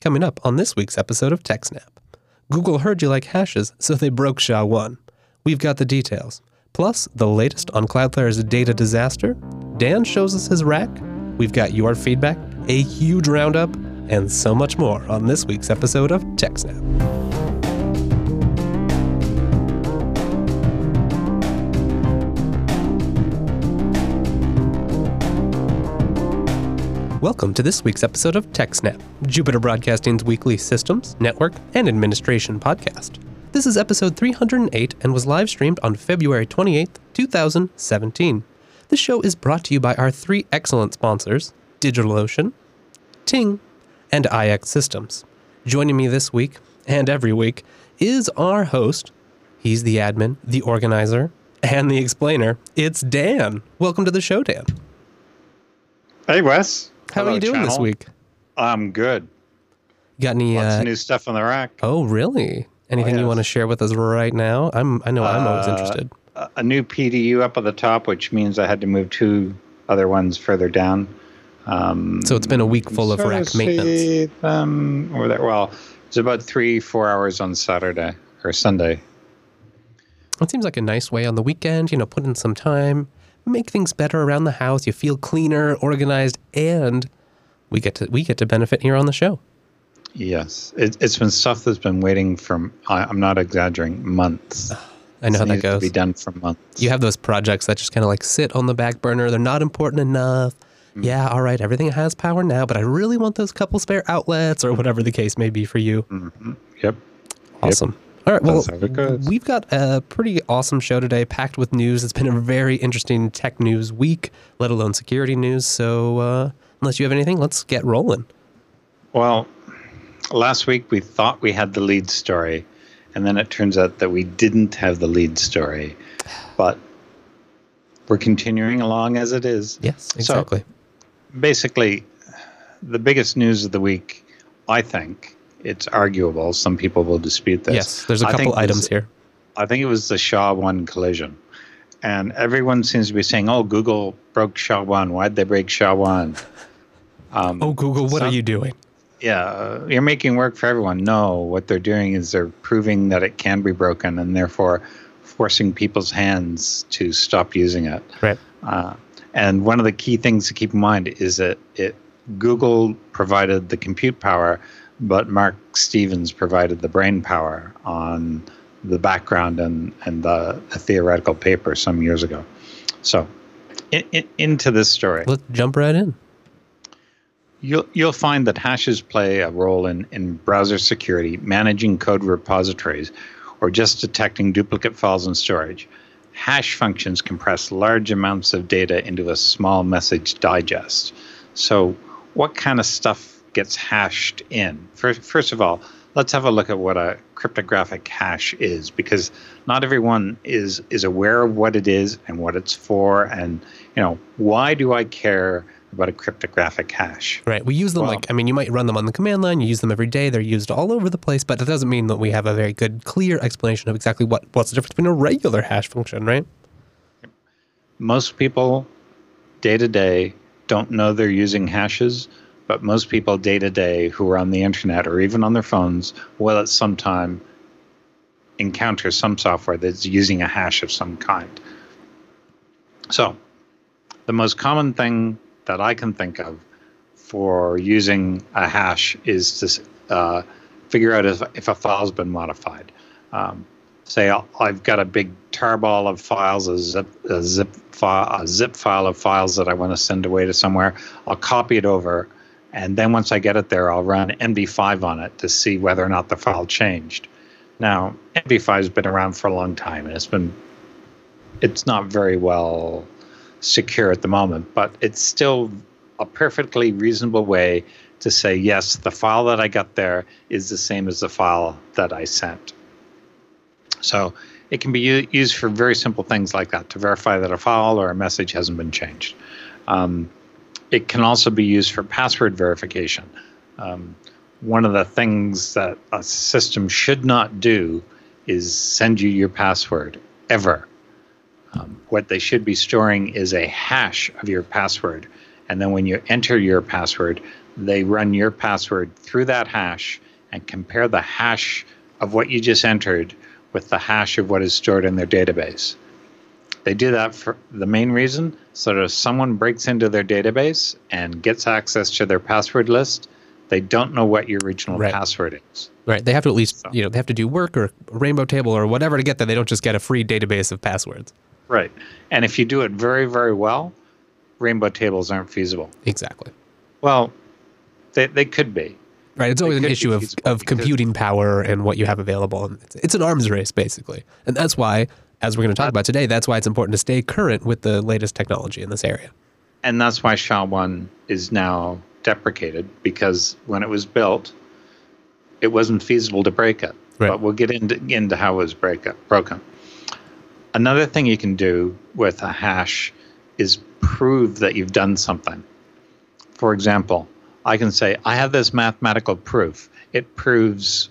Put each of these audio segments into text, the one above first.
Coming up on this week's episode of TechSnap. Google heard you like hashes, so they broke SHA-1. We've got the details. Plus, the latest on Cloudflare's data disaster. Dan shows us his rack. We've got your feedback, a huge roundup, and so much more on this week's episode of TechSnap. Welcome to this week's episode of TechSnap, Jupiter Broadcasting's weekly systems, network, and administration podcast. This is episode 308 and was live streamed on February 28th, 2017. This show is brought to you by our three excellent sponsors DigitalOcean, Ting, and iXsystems. Joining me this week and every week is our host. He's the admin, the organizer, and the explainer. It's Dan. Welcome to the show, Dan. Hey, Wes. How Hello, are you doing channel. this week? I'm good. got any Lots uh, new stuff on the rack? Oh, really? Anything oh, yes. you want to share with us right now? I'm. I know I'm always uh, interested. A new PDU up at the top, which means I had to move two other ones further down. Um, so it's been a week full of rack maintenance. Them over there. Well, it's about three, four hours on Saturday or Sunday. It seems like a nice way on the weekend. You know, put in some time make things better around the house. You feel cleaner, organized, and we get to we get to benefit here on the show. Yes, it, has been stuff that's been waiting for. I'm not exaggerating, months. I know how that goes. To be done for months. You have those projects that just kind of like sit on the back burner. They're not important enough. Mm. Yeah, all right, everything has power now, but I really want those couple spare outlets or whatever the case may be for you. Mm-hmm. Yep. Awesome. Yep. All right. Well, we've got a pretty awesome show today, packed with news. It's been a very interesting tech news week, let alone security news. So, uh, unless you have anything, let's get rolling. Well, last week we thought we had the lead story, and then it turns out that we didn't have the lead story. But we're continuing along as it is. Yes, exactly. So, basically, the biggest news of the week, I think, it's arguable. Some people will dispute this. Yes, there's a couple items was, here. I think it was the SHA-1 collision. And everyone seems to be saying, oh, Google broke SHA-1. Why'd they break SHA-1? Um, oh, Google, what some, are you doing? Yeah, uh, you're making work for everyone. No, what they're doing is they're proving that it can be broken and therefore forcing people's hands to stop using it. Right. Uh, and one of the key things to keep in mind is that it Google provided the compute power but Marc Stevens provided the brain power on the background and, and the, the theoretical paper some years ago. So, in, in, into this story. Let's jump right in. You'll, you'll find that hashes play a role in, in browser security, managing code repositories, or just detecting duplicate files in storage. Hash functions compress large amounts of data into a small message digest. So, what kind of stuff gets hashed in. First, first of all, let's have a look at what a cryptographic hash is because not everyone is is aware of what it is and what it's for and you know why do I care about a cryptographic hash? Right. We use them well, like I mean you might run them on the command line, you use them every day, they're used all over the place, but that doesn't mean that we have a very good clear explanation of exactly what what's the difference between a regular hash function, right? Most people day to day don't know they're using hashes but most people day to day who are on the internet or even on their phones will at some time encounter some software that's using a hash of some kind. So, the most common thing that I can think of for using a hash is to uh, figure out if, if a file's been modified. Um, say I've got a big tarball of files, a zip, a zip file, a zip file of files that I want to send away to somewhere. I'll copy it over and then once I get it there, I'll run MD5 on it to see whether or not the file changed. Now, MD5 has been around for a long time, and it's been it's not very well secure at the moment, but it's still a perfectly reasonable way to say yes, the file that I got there is the same as the file that I sent. So it can be used for very simple things like that to verify that a file or a message hasn't been changed. Um, it can also be used for password verification. Um, one of the things that a system should not do is send you your password ever. Um, what they should be storing is a hash of your password. And then when you enter your password, they run your password through that hash and compare the hash of what you just entered with the hash of what is stored in their database. They do that for the main reason so that if someone breaks into their database and gets access to their password list, they don't know what your original Right. password is. Right. They have to at least, So- you know, they have to do work or rainbow table or whatever to get there. They don't just get a free database of passwords. Right. And if you do it very, very well, rainbow tables aren't feasible. Exactly. Well, they, they could be. Right. It's always an issue of, of computing power and what you have available. And it's, it's an arms race, basically. And that's why, as we're going to talk about today, that's why it's important to stay current with the latest technology in this area. And that's why SHA-1 is now deprecated because when it was built, it wasn't feasible to break it. Right. But we'll get into, into how it was break up, broken. Another thing you can do with a hash is prove that you've done something. For example, I can say, I have this mathematical proof. It proves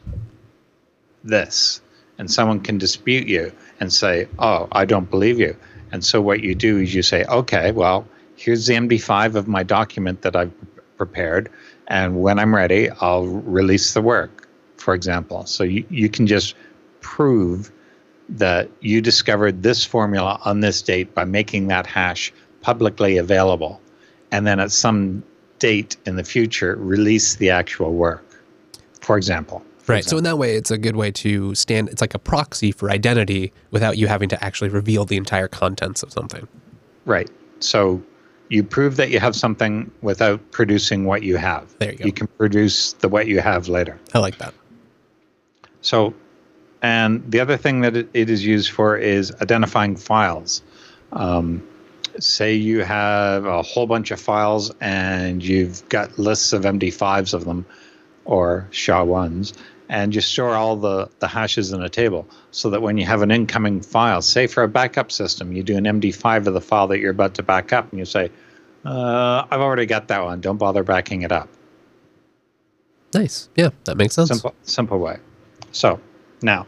this. And someone can dispute you and say, Oh, I don't believe you. And so what you do is you say, Okay, well, here's the MD5 of my document that I've prepared. And when I'm ready, I'll release the work, for example. So you, you can just prove that you discovered this formula on this date by making that hash publicly available. And then at some date in the future, release the actual work, for example. For Right. So in that way, it's a good way to stand. It's like a proxy for identity without you having to actually reveal the entire contents of something. Right. So you prove that you have something without producing what you have. There you go. You can produce the what you have later. I like that. So, and the other thing that it, it is used for is identifying files. Um, say you have a whole bunch of files and you've got lists of MD5s of them or SHA-1s, and you store all the, the hashes in a table so that when you have an incoming file, say for a backup system, you do an MD5 of the file that you're about to back up and you say, uh, I've already got that one, don't bother backing it up. Nice. Yeah, that makes sense. Simple, simple way. So now,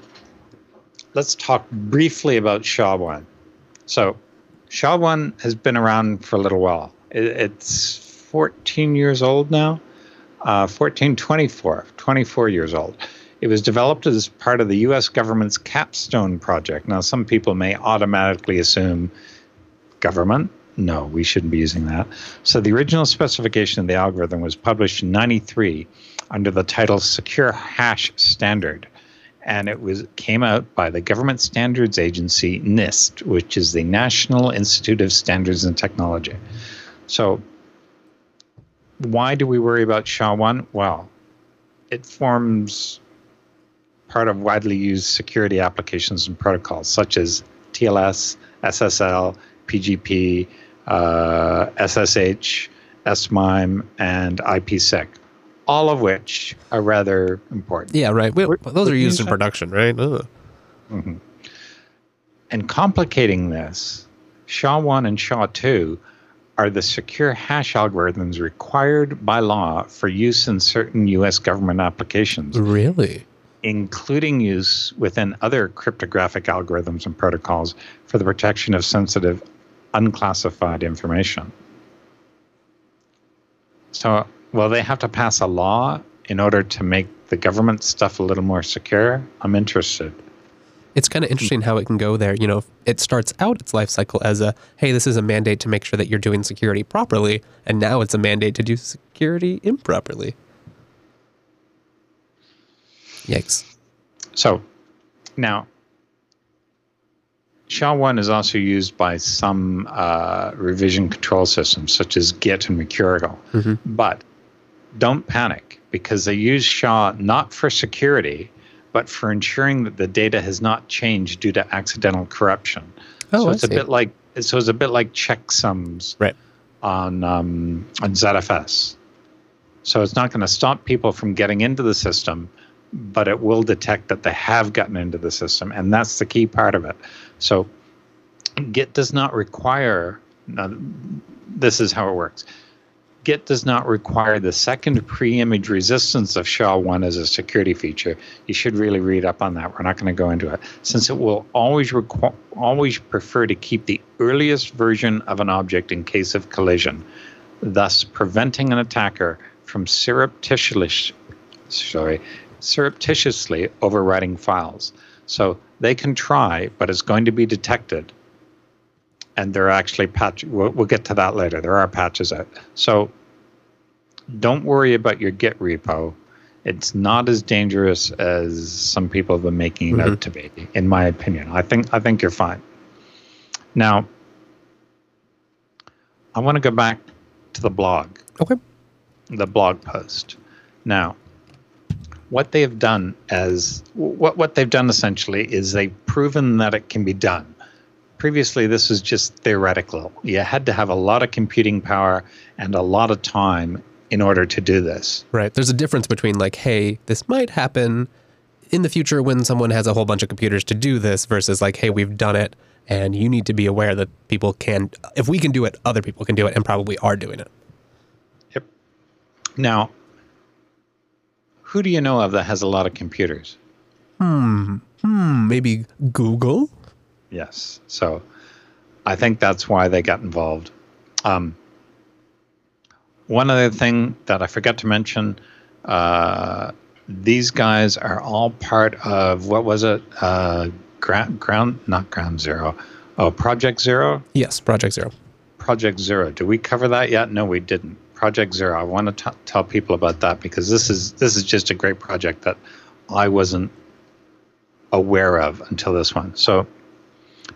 let's talk briefly about SHA-1. So SHA-1 has been around for a little while. It's 14 years old now. Uh, 14, 24, 24 years old. It was developed as part of the U.S. government's Capstone project. Now, some people may automatically assume government. No, we shouldn't be using that. So, the original specification of the algorithm was published in 93 under the title Secure Hash Standard. And it was came out by the Government Standards Agency, NIST, which is the National Institute of Standards and Technology. So, why do we worry about SHA-1? Well, it forms part of widely used security applications and protocols such as TLS, SSL, PGP, uh, SSH, SMIME, and IPsec, all of which are rather important. Yeah, right. Those are used in production, right? Ugh. And complicating this, SHA-1 and SHA-2 are the secure hash algorithms required by law for use in certain U.S. government applications. Really? including use within other cryptographic algorithms and protocols for the protection of sensitive, unclassified information. So, well, they have to pass a law in order to make the government stuff a little more secure. I'm interested. It's kind of interesting how it can go there. You know, it starts out its life cycle as a, hey, this is a mandate to make sure that you're doing security properly. And now it's a mandate to do security improperly. Yikes. So, now, SHA-1 is also used by some uh, revision control systems, such as Git and Mercurial. Mhm. But don't panic because they use SHA not for security, but for ensuring that the data has not changed due to accidental corruption. Oh, so I it's a bit like so it's a bit like checksums Right. on um, on ZFS. So it's not going to stop people from getting into the system, but it will detect that they have gotten into the system, and that's the key part of it. So Git does not require. Now, this is how it works. Git does not require the second pre-image resistance of SHA-1 as a security feature. You should really read up on that. We're not going to go into it, since it will always requ- always prefer to keep the earliest version of an object in case of collision, thus preventing an attacker from surreptitiously, sorry, surreptitiously overwriting files. So they can try, but it's going to be detected. And there are actually patch. We'll, we'll get to that later. There are patches out. So don't worry about your Git repo. It's not as dangerous as some people have been making it mm-hmm. out to be, in my opinion. I think I think you're fine. Now, I want to go back to the blog. Okay. The blog post. Now, what they have done as what what they've done essentially is they've proven that it can be done. Previously, this was just theoretical. You had to have a lot of computing power and a lot of time in order to do this. Right. There's a difference between like, hey, this might happen in the future when someone has a whole bunch of computers to do this versus like, hey, we've done it and you need to be aware that people can if we can do it, other people can do it and probably are doing it. Yep. Now, who do you know of that has a lot of computers? Hmm. Hmm. Maybe Google? Yes. So I think that's why they got involved. Um, one other thing that I forgot to mention uh, these guys are all part of what was it? Uh, ground, ground, not Ground Zero. Oh, Project Zero? Yes, Project Zero. Project Zero. Did we cover that yet? No, we didn't. Project Zero. I want to t- tell people about that because this is this is just a great project that I wasn't aware of until this one. So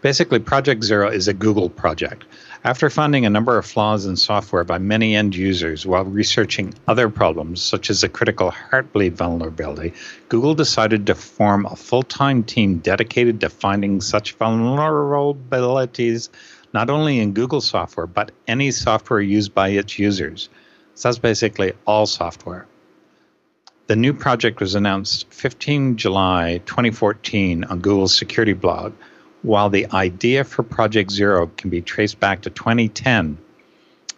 basically, Project Zero is a Google project. After finding a number of flaws in software by many end users while researching other problems, such as a critical Heartbleed vulnerability, Google decided to form a full time team dedicated to finding such vulnerabilities not only in Google software, but any software used by its users. So that's basically all software. The new project was announced 15 July 2014 on Google's security blog. While the idea for Project Zero can be traced back to 2010,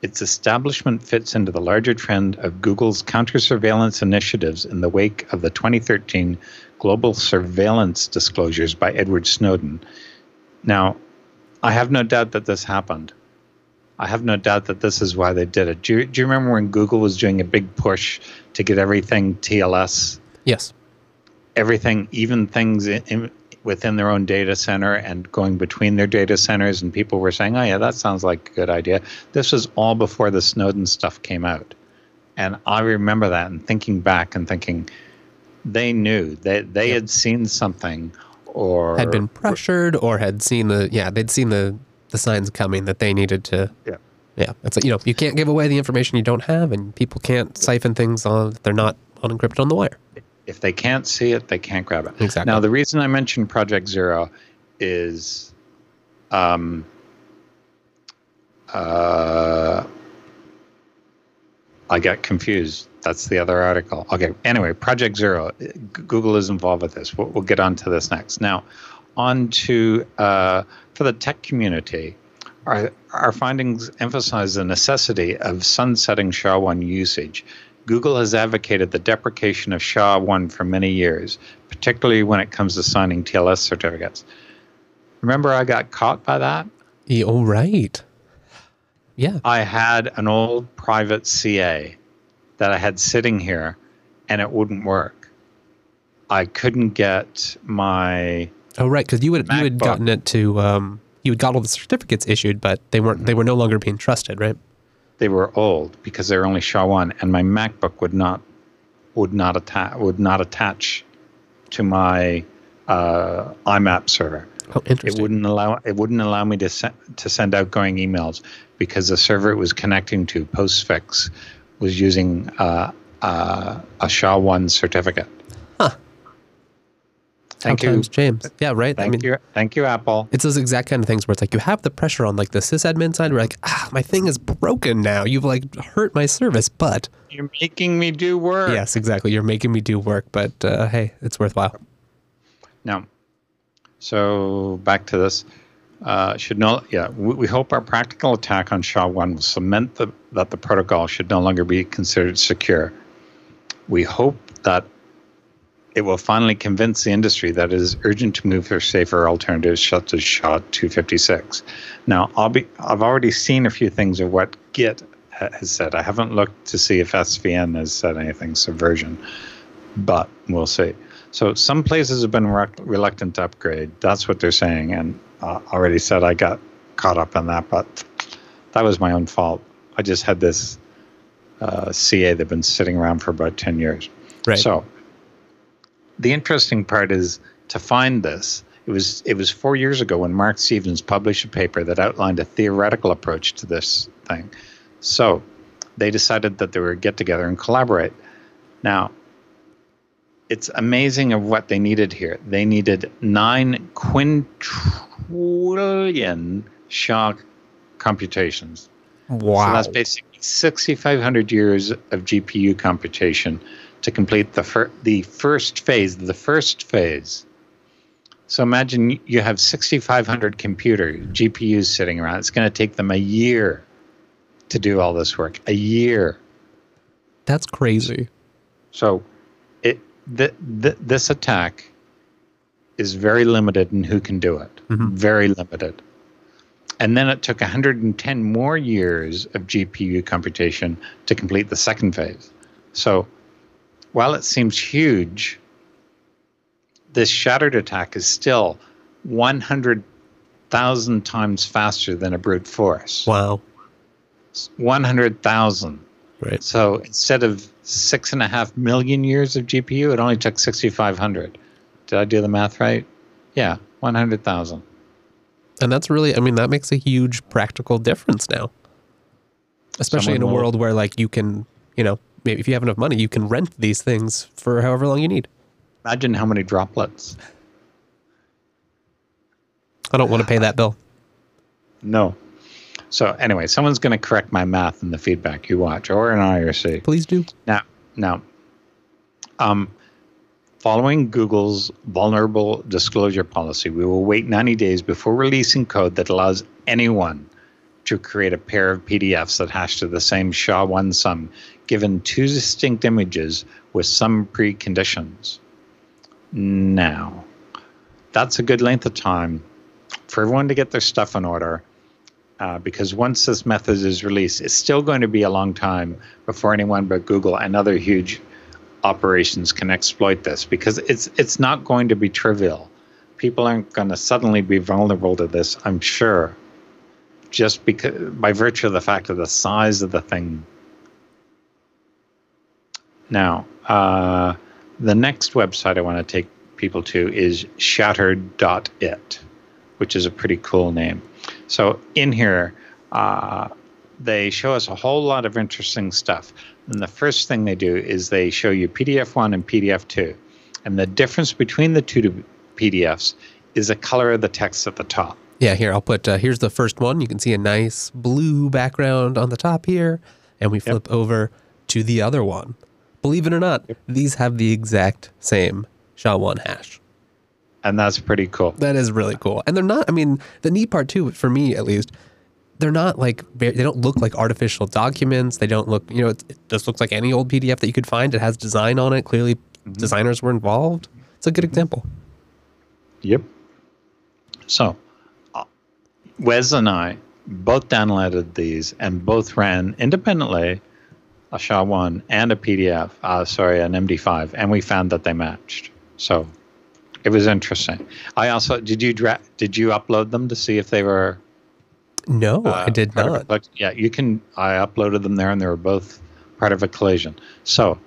its establishment fits into the larger trend of Google's counter surveillance initiatives in the wake of the 2013 global surveillance disclosures by Edward Snowden. Now, I have no doubt that this happened. I have no doubt that this is why they did it. Do you, do you remember when Google was doing a big push to get everything TLS? Yes. Everything, even things in, in, within their own data center and going between their data centers, and people were saying, "Oh yeah, that sounds like a good idea." This was all before the Snowden stuff came out, and I remember that and thinking back and thinking, they knew. They they had seen something or had been pressured or had seen the yeah they'd seen the the signs coming that they needed to yeah. Yeah. It's like you know you can't give away the information you don't have and people can't siphon things on they're not unencrypted on the wire if they can't see it they can't grab it exactly now the reason i mentioned project zero is um uh I get confused. That's the other article. Okay. Anyway, Project Zero. Google is involved with this. We'll, we'll get on to this next. Now, on to uh, for the tech community. Our, our findings emphasize the necessity of sunsetting SHA-1 usage. Google has advocated the deprecation of SHA-1 for many years, particularly when it comes to signing TLS certificates. Remember, I got caught by that. Yeah, all right. Yeah. I had an old private CA that I had sitting here and it wouldn't work. I couldn't get my Oh right, because you had you had gotten it to um, you had got all the certificates issued, but they weren't they were no longer being trusted, right? They were old because they were only SHA-1, and my MacBook would not would not attach would not attach to my uh, IMAP server. Oh, interesting. It wouldn't allow it wouldn't allow me to send to send outgoing emails because the server it was connecting to, Postfix, was using uh, uh, a SHA-1 certificate. Thank you, James. Yeah, right. Thank I mean, you, thank you, Apple. It's those exact kind of things where it's like you have the pressure on like the sysadmin side. We're like, ah, my thing is broken now. You've like hurt my service, but you're making me do work. Yes, exactly. You're making me do work, but uh, hey, it's worthwhile. Now, so back to this uh, should no yeah we, we, hope our practical attack on SHA-1 will cement the, that the protocol should no longer be considered secure. We hope that it will finally convince the industry that it is urgent to move for safer alternatives such as SHA-256. Now, I'll be, I've already seen a few things of what Git has said. I haven't looked to see if SVN has said anything subversion, but we'll see. So some places have been re- reluctant to upgrade. That's what they're saying, and uh, already said I got caught up on that, but that was my own fault. I just had this uh, CA that's been sitting around for about ten years. Right. So the interesting part is to find this. It was it was four years ago when Marc Stevens published a paper that outlined a theoretical approach to this thing. So they decided that they would get together and collaborate. Now, it's amazing of what they needed here. They needed nine quintillion SHA computations. Wow. So that's basically 6,500 years of GPU computation to complete the, fir- the first phase, the first phase. So imagine you have 6,500 computer GPUs sitting around. It's going to take them a year to do all this work. A year. That's crazy. So it th- th- this attack is very limited in who can do it. Mhm. Very limited. And then it took 110 more years of GPU computation to complete the second phase. So while it seems huge, this shattered attack is still 100,000 times faster than a brute force. Wow. 100,000. Right. So instead of six and a half million years of GPU, it only took 6,500. Did I do the math right? Yeah, 100,000. And that's really, I mean, that makes a huge practical difference now. Especially in a world where, like, you can, you know, maybe if you have enough money, you can rent these things for however long you need. Imagine how many droplets. I don't want to pay that bill. No. So anyway, someone's going to correct my math in the feedback you watch, or in IRC. Please do. Now, now, um, following Google's vulnerable disclosure policy, we will wait 90 days before releasing code that allows anyone to create a pair of PDFs that hash to the same SHA-1 sum, given two distinct images with some preconditions. Now, that's a good length of time for everyone to get their stuff in order. Uh, because once this method is released, it's still going to be a long time before anyone but Google and other huge operations can exploit this because it's it's not going to be trivial. People aren't going to suddenly be vulnerable to this, I'm sure, just because by virtue of the fact of the size of the thing. Now, uh, the next website I want to take people to is shattered.it, which is a pretty cool name. So in here, uh, they show us a whole lot of interesting stuff. And the first thing they do is they show you PDF 1 and PDF 2. And the difference between the two PDFs is the color of the text at the top. Yeah, here, I'll put, uh, here's the first one. You can see a nice blue background on the top here. And we flip over to the other one. Believe it or not, these have the exact same SHA-1 hash. And that's pretty cool. That is really cool. And they're not, I mean, the neat part too, for me at least, they're not like, they don't look like artificial documents. They don't look, you know, it, it just looks like any old PDF that you could find. It has design on it. Clearly, designers were involved. It's a good example. Yep. So, uh, Wes and I both downloaded these and both ran independently a SHA-1 and a PDF, uh, sorry, an MD5, and we found that they matched. So, it was interesting. I also did you dra- did you upload them to see if they were? No, uh, I did a not. collect- Yeah, you can. I uploaded them there, and they were both part of a collision. So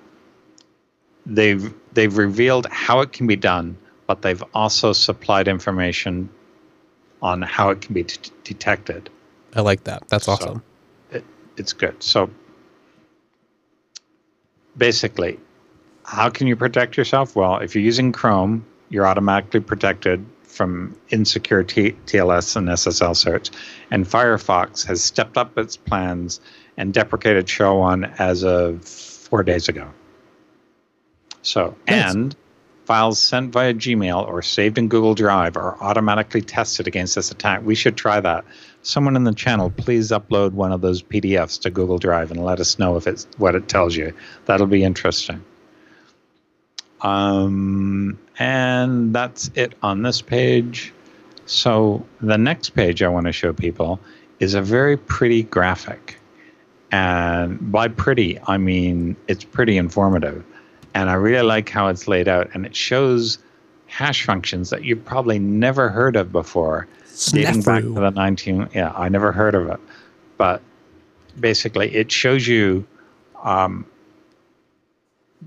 they've they've revealed how it can be done, but they've also supplied information on how it can be t- detected. I like that. That's So- awesome. It, it's good. So basically, how can you protect yourself? Well, if you're using Chrome, you're automatically protected from insecure T- TLS and SSL certs. And Firefox has stepped up its plans and deprecated SHA-1 as of four days ago. So, Nice. and files sent via Gmail or saved in Google Drive are automatically tested against this attack. We should try that. Someone in the channel, please upload one of those PDFs to Google Drive and let us know if it's what it tells you. That'll be interesting. Um, and that's it on this page. So the next page I want to show people is a very pretty graphic. And by pretty, I mean it's pretty informative. And I really like how it's laid out. And it shows hash functions that you've probably never heard of before. Dating back to the 19, yeah, I never heard of it. But basically, it shows you um,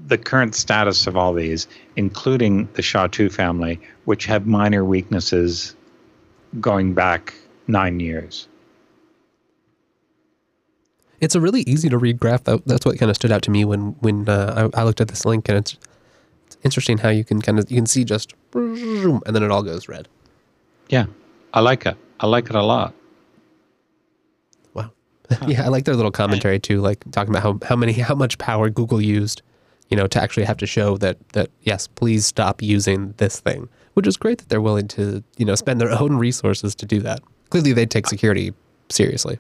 the current status of all these, including the SHA-2 family, which have minor weaknesses going back nine years. It's a really easy to read graph. That, that's what kind of stood out to me when when uh, I, I looked at this link, and it's, it's interesting how you can kind of you can see just and then it all goes red. Yeah, I like it. I like it a lot. Wow. yeah, I like their little commentary too, like talking about how, how many how much power Google used, you know, to actually have to show that that yes, please stop using this thing. Which is great that they're willing to, you know, spend their own resources to do that. Clearly they take security seriously.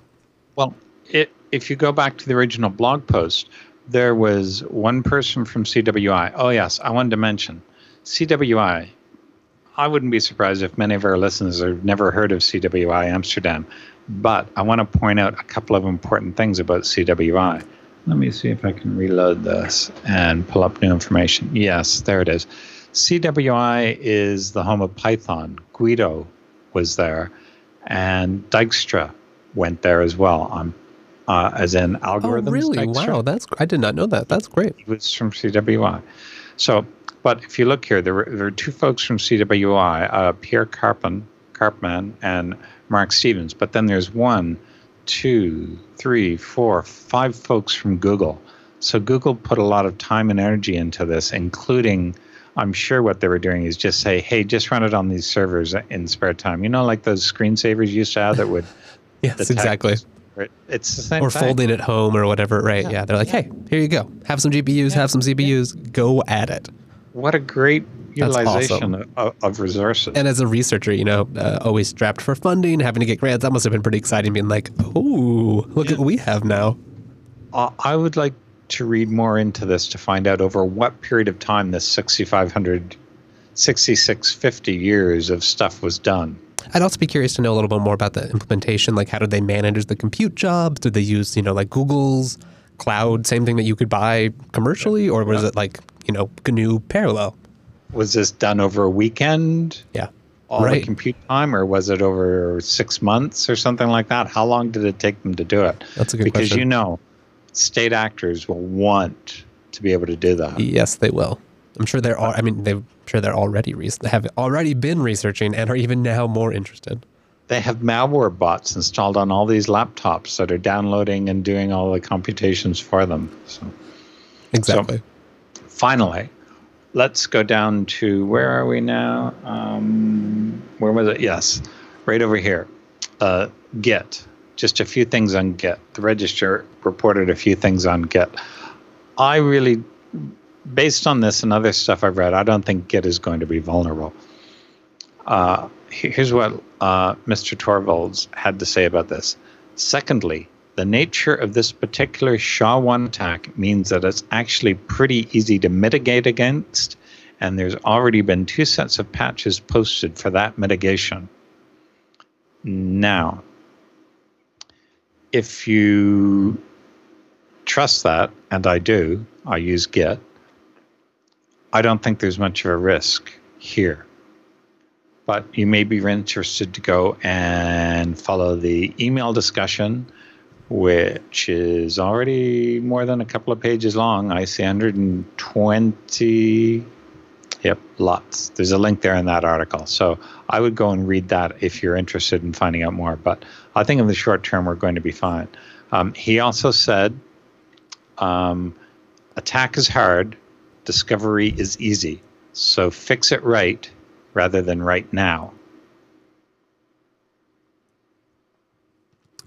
Well, it, if you go back to the original blog post, there was one person from CWI. Oh, yes, I wanted to mention CWI. I wouldn't be surprised if many of our listeners have never heard of CWI Amsterdam, but I want to point out a couple of important things about CWI. Let me see if I can reload this and pull up new information. Yes, there it is. CWI is the home of Python. Guido was there, and Dijkstra went there as well. On, uh, as in algorithms. Oh, really? Dijkstra. Wow, that's I did not know that. That's great. He was from CWI. So, but if you look here, there were, there were two folks from CWI, uh, Pierre Carpin, Karpman and Marc Stevens. But then there's one, two, three, four, five folks from Google. So Google put a lot of time and energy into this, including, I'm sure what they were doing is just say, hey, just run it on these servers in spare time. You know, like those screensavers you used to have that would. Yes, the exactly. text- It's the same Or thing. folding at home or whatever, right? Yeah, they're like, hey, here you go. Have some GPUs, have some CPUs, go at it. What a great utilization awesome. of, of resources. And as a researcher, you know, uh, always strapped for funding, having to get grants, that must have been pretty exciting. Being like, "Oh, look at what we have now." Uh, I would like to read more into this to find out over what period of time this 6,500, 6,650 years of stuff was done. I'd also be curious to know a little bit more about the implementation. Like, how did they manage the compute jobs? Did they use, you know, like Google's cloud, same thing that you could buy commercially, or was it like, you know, GNU parallel? Was this done over a weekend, Yeah, all Right. the compute time, or was it over six months or something like that? How long did it take them to do it? that's a good because question. you know, state actors will want to be able to do that. yes, they will. I'm sure they're. All, I mean, they're sure they're already re- have already been researching and are even now more interested. They have malware bots installed on all these laptops that are downloading and doing all the computations for them. So. Exactly. Finally, let's go down to where are we now? Um, where was it? Yes, right over here. Uh, Git. Just a few things on Git. The register reported a few things on Git. I really, based on this and other stuff I've read, I don't think Git is going to be vulnerable. Uh, here's what uh, Mr. Torvalds had to say about this. Secondly, the nature of this particular SHA-1 attack means that it's actually pretty easy to mitigate against, and there's already been two sets of patches posted for that mitigation. Now, if you trust that, and I do, I use Git, I don't think there's much of a risk here. But you may be interested to go and follow the email discussion, which is already more than a couple of pages long. I see 120. Yep, lots. There's a link there in that article. So I would go and read that if you're interested in finding out more. But I think in the short term, we're going to be fine. Um, he also said um, attack is hard, discovery is easy. So fix it right rather than right now.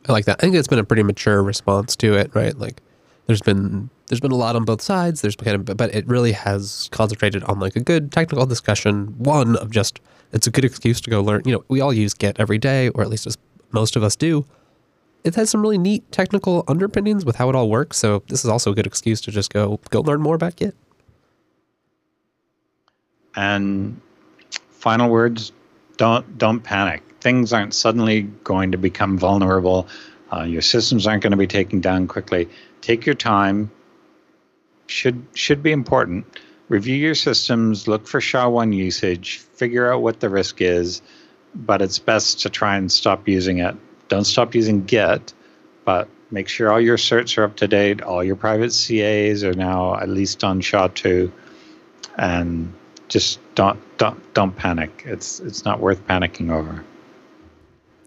I like that. I think it's been a pretty mature response to it, right? Like there's been there's been a lot on both sides. There's kind of but it really has concentrated on like a good technical discussion. One of just it's a good excuse to go learn. You know, we all use Git every day, or at least as most of us do. It has some really neat technical underpinnings with how it all works. So this is also a good excuse to just go go learn more about Git. And final words, don't don't panic. Things aren't suddenly going to become vulnerable Uh, your systems aren't going to be taken down quickly. Take your time. Should should be important. Review your systems. Look for SHA-1 usage. Figure out what the risk is. But it's best to try and stop using it. Don't stop using Git, but make sure all your certs are up to date. All your private CAs are now at least on SHA-2, and just don't don't don't panic. It's it's not worth panicking over.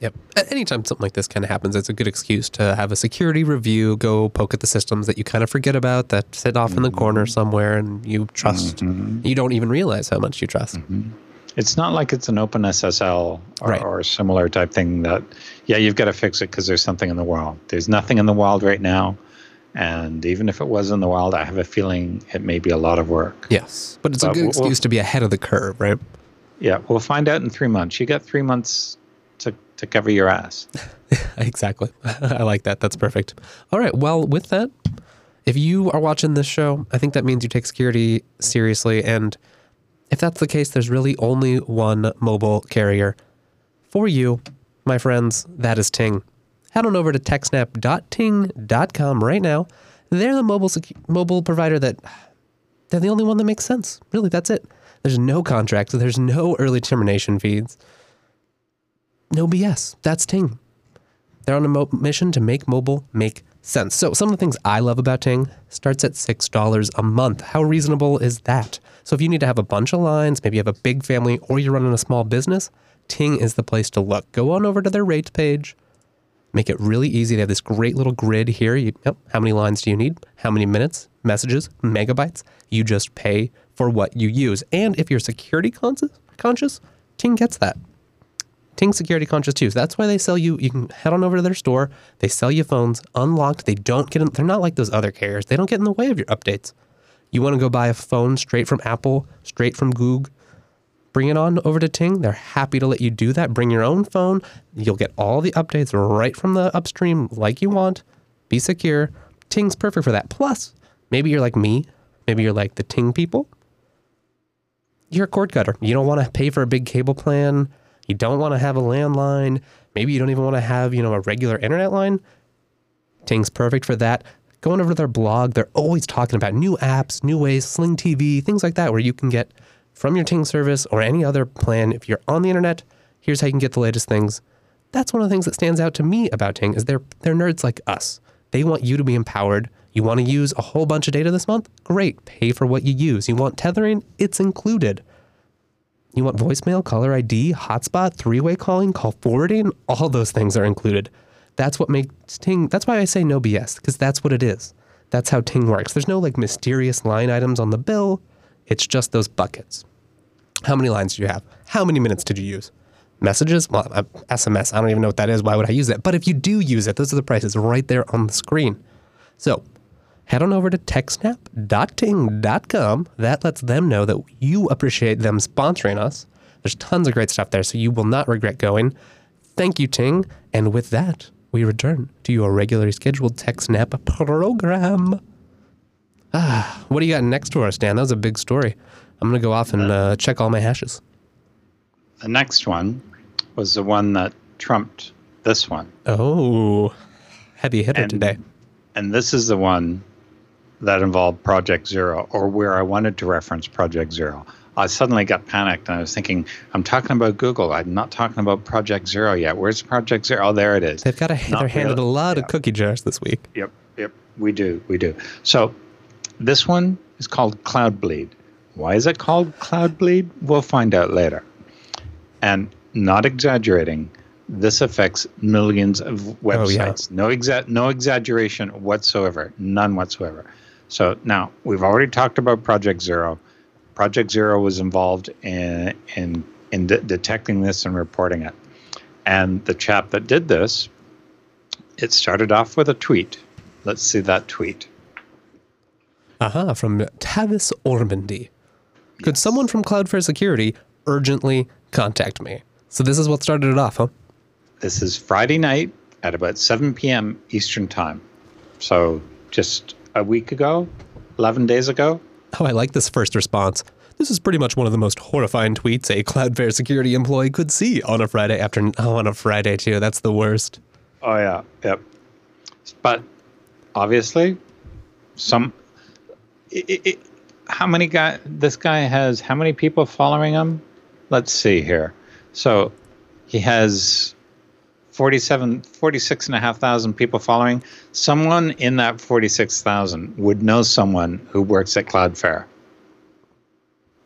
Yep. Anytime something like this kind of happens, it's a good excuse to have a security review, go poke at the systems that you kind of forget about that sit off in the corner mm-hmm. somewhere and you trust. Mm-hmm. You don't even realize how much you trust. Mm-hmm. It's not like it's an open SSL or, Right. or a similar type thing that, yeah, you've got to fix it because there's something in the wild. There's nothing in the wild right now. And even if it was in the wild, I have a feeling it may be a lot of work. Yes. But it's a good we'll- excuse to be ahead of the curve, right? Yeah, we'll find out in three months. You got three months to, to cover your ass. exactly. I like that. That's perfect. All right. Well, with that, if you are watching this show, I think that means you take security seriously. And if that's the case, there's really only one mobile carrier for you, my friends. That is Ting. Head on over to techsnap.ting.com right now. They're the mobile mobile provider that they're the only one that makes sense. Really, that's it. There's no contract. There's no early termination fees. No BS. That's Ting. They're on a mo- mission to make mobile make sense. So, some of the things I love about Ting starts at $6 a month. How reasonable is that? So, if you need to have a bunch of lines, maybe you have a big family or you're running a small business, Ting is the place to look. Go on over to their rates page. Make it really easy. They have this great little grid here. You, yep, how many lines do you need? How many minutes, messages, megabytes? You just pay for what you use. And if you're security conscious, conscious Ting gets that. Ting security conscious too. So that's why they sell you. You can head on over to their store. They sell you phones unlocked. They don't get in. They're not like those other carriers. They don't get in the way of your updates. You want to go buy a phone straight from Apple, straight from Google. Bring it on over to Ting. They're happy to let you do that. Bring your own phone. You'll get all the updates right from the upstream like you want. Be secure. Ting's perfect for that. Plus, maybe you're like me. Maybe you're like the Ting people you're a cord cutter. You don't want to pay for a big cable plan. You don't want to have a landline. Maybe you don't even want to have, you know, a regular internet line. Ting's perfect for that. Going over to their blog, they're always talking about new apps, new ways, Sling TV, things like that, where you can get from your Ting service or any other plan. If you're on the internet, here's how you can get the latest things. That's one of the things that stands out to me about Ting is they're they're nerds like us. They want you to be empowered. You want to use a whole bunch of data this month? Great. Pay for what you use. You want tethering? It's included. You want voicemail, caller ID, hotspot, three-way calling, call forwarding? All those things are included. That's what makes Ting. That's why I say no BS because that's what it is. That's how Ting works. There's no like mysterious line items on the bill. It's just those buckets. How many lines do you have? How many minutes did you use? Messages? Well, uh, SMS. I don't even know what that is. Why would I use it? But if you do use it, those are the prices right there on the screen. So head on over to techsnap.ting.com. That lets them know that you appreciate them sponsoring us. There's tons of great stuff there, so you will not regret going. Thank you, Ting. And with that, we return to your regularly scheduled TechSnap program. Ah, what do you got next to us, Dan? That was a big story. I'm going to go off and uh, check all my hashes. The next one was the one that trumped this one. Oh, heavy hitter And- today. And this is the one that involved Project Zero, or where I wanted to reference Project Zero. I suddenly got panicked and I was thinking, I'm talking about Google. I'm not talking about Project Zero yet. Where's Project Zero? Oh, there it is. They've got a, Not they're handed a lot Yeah. of cookie jars this week. Yep, yep, we do, we do. So this one is called Cloudbleed. Why is it called Cloudbleed? We'll find out later. And not exaggerating, this affects millions of websites. Oh, yeah. No exa- no exaggeration whatsoever, none whatsoever. So now we've already talked about Project Zero. Project Zero was involved in in in de- detecting this and reporting it. And the chap that did this, it started off with a tweet. Let's see that tweet. Aha, from Tavis Ormandy. Could someone from Cloudflare Security urgently contact me? So this is what started it off, huh? This is Friday night at about 7 p.m. Eastern Time. So just a week ago, 11 days ago. Oh, I like this first response. This is pretty much one of the most horrifying tweets a Cloudflare security employee could see on a Friday after. Oh, on a Friday too. That's the worst. Oh, yeah. Yep. But obviously, some. It, it, how many guy? This guy has how many people following him? Let's see here. So he has 47 46 and a half thousand people following someone in that 46,000 would know someone who works at Cloudflare.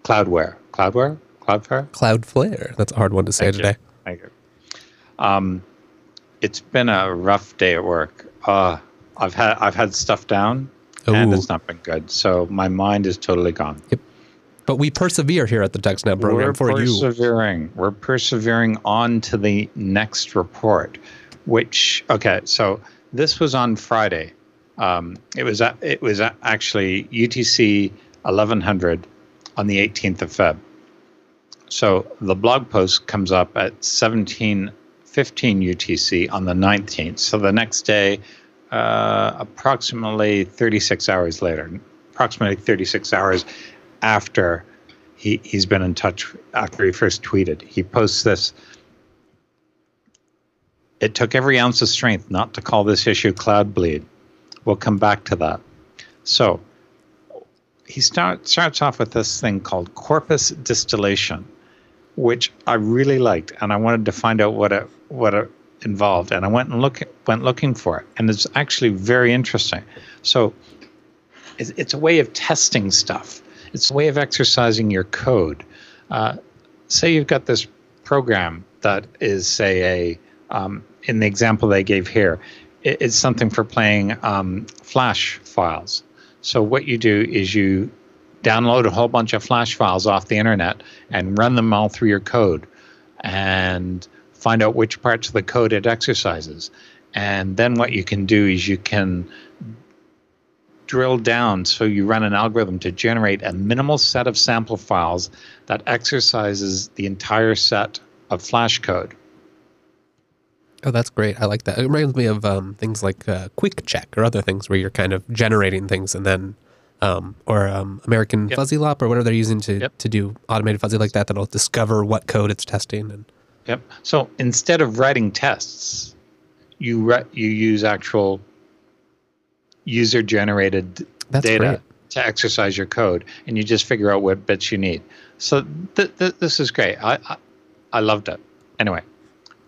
Cloudware. Cloudware? Cloudflare? Cloudflare. That's a hard one to say Thank today. You. Thank you. Um, it's been a rough day at work. Uh, I've had I've had stuff down and it's not been good. So my mind is totally gone but we persevere here at the TechSnap program We're for you persevering. We're persevering on to the next report, which okay. So this was on Friday. Um, it was a- it was actually UTC 1100 on the 18th of Feb. So the blog post comes up at 1715 UTC on the 19th. So the next day, uh, approximately 36 hours later, approximately 36 hours after he, he's been in touch after he first tweeted. He posts this. It took every ounce of strength not to call this issue Cloudbleed. We'll come back to that. So he start, starts off with this thing called corpus distillation, which I really liked, and I wanted to find out what it what it involved, and I went and look went looking for it, and it's actually very interesting. So it's, it's a way of testing stuff. It's a way of exercising your code. Uh, say you've got this program that is, say, a um, in the example they gave here, it, it's something for playing um, Flash files. So what you do is you download a whole bunch of Flash files off the internet and run them all through your code, and find out which parts of the code it exercises. And then what you can do is you can drill down so you run an algorithm to generate a minimal set of sample files that exercises the entire set of flash code. oh that's great i like that it reminds me of um, things like uh, QuickCheck or other things where you're kind of generating things and then um, or um, american Yep. fuzzy lop or whatever they're using to, Yep. to do automated fuzzy like that that'll discover what code it's testing and Yep. So instead of writing tests, you ri- you use actual user generated data great. to exercise your code, and you just figure out what bits you need. So th- th- this is great. I, I I loved it. Anyway,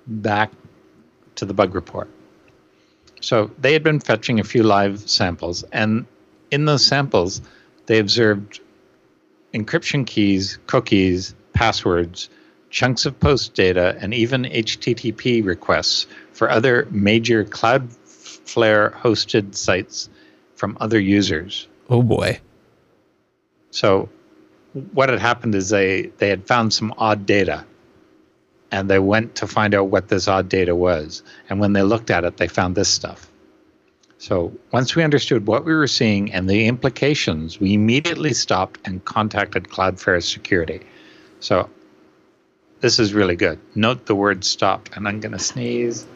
back to the bug report. So they had been fetching a few live samples, and in those samples, they observed encryption keys, cookies, passwords, chunks of post data, and even HTTP requests for other major Cloudflare hosted sites from other users. oh boy So what had happened is they, they had found some odd data and they went to find out what this odd data was. And when they looked at it, they found this stuff. So once we understood what we were seeing and the implications, we immediately stopped and contacted Cloudflare security. So this is really good. Note the word stop, and I'm going to sneeze.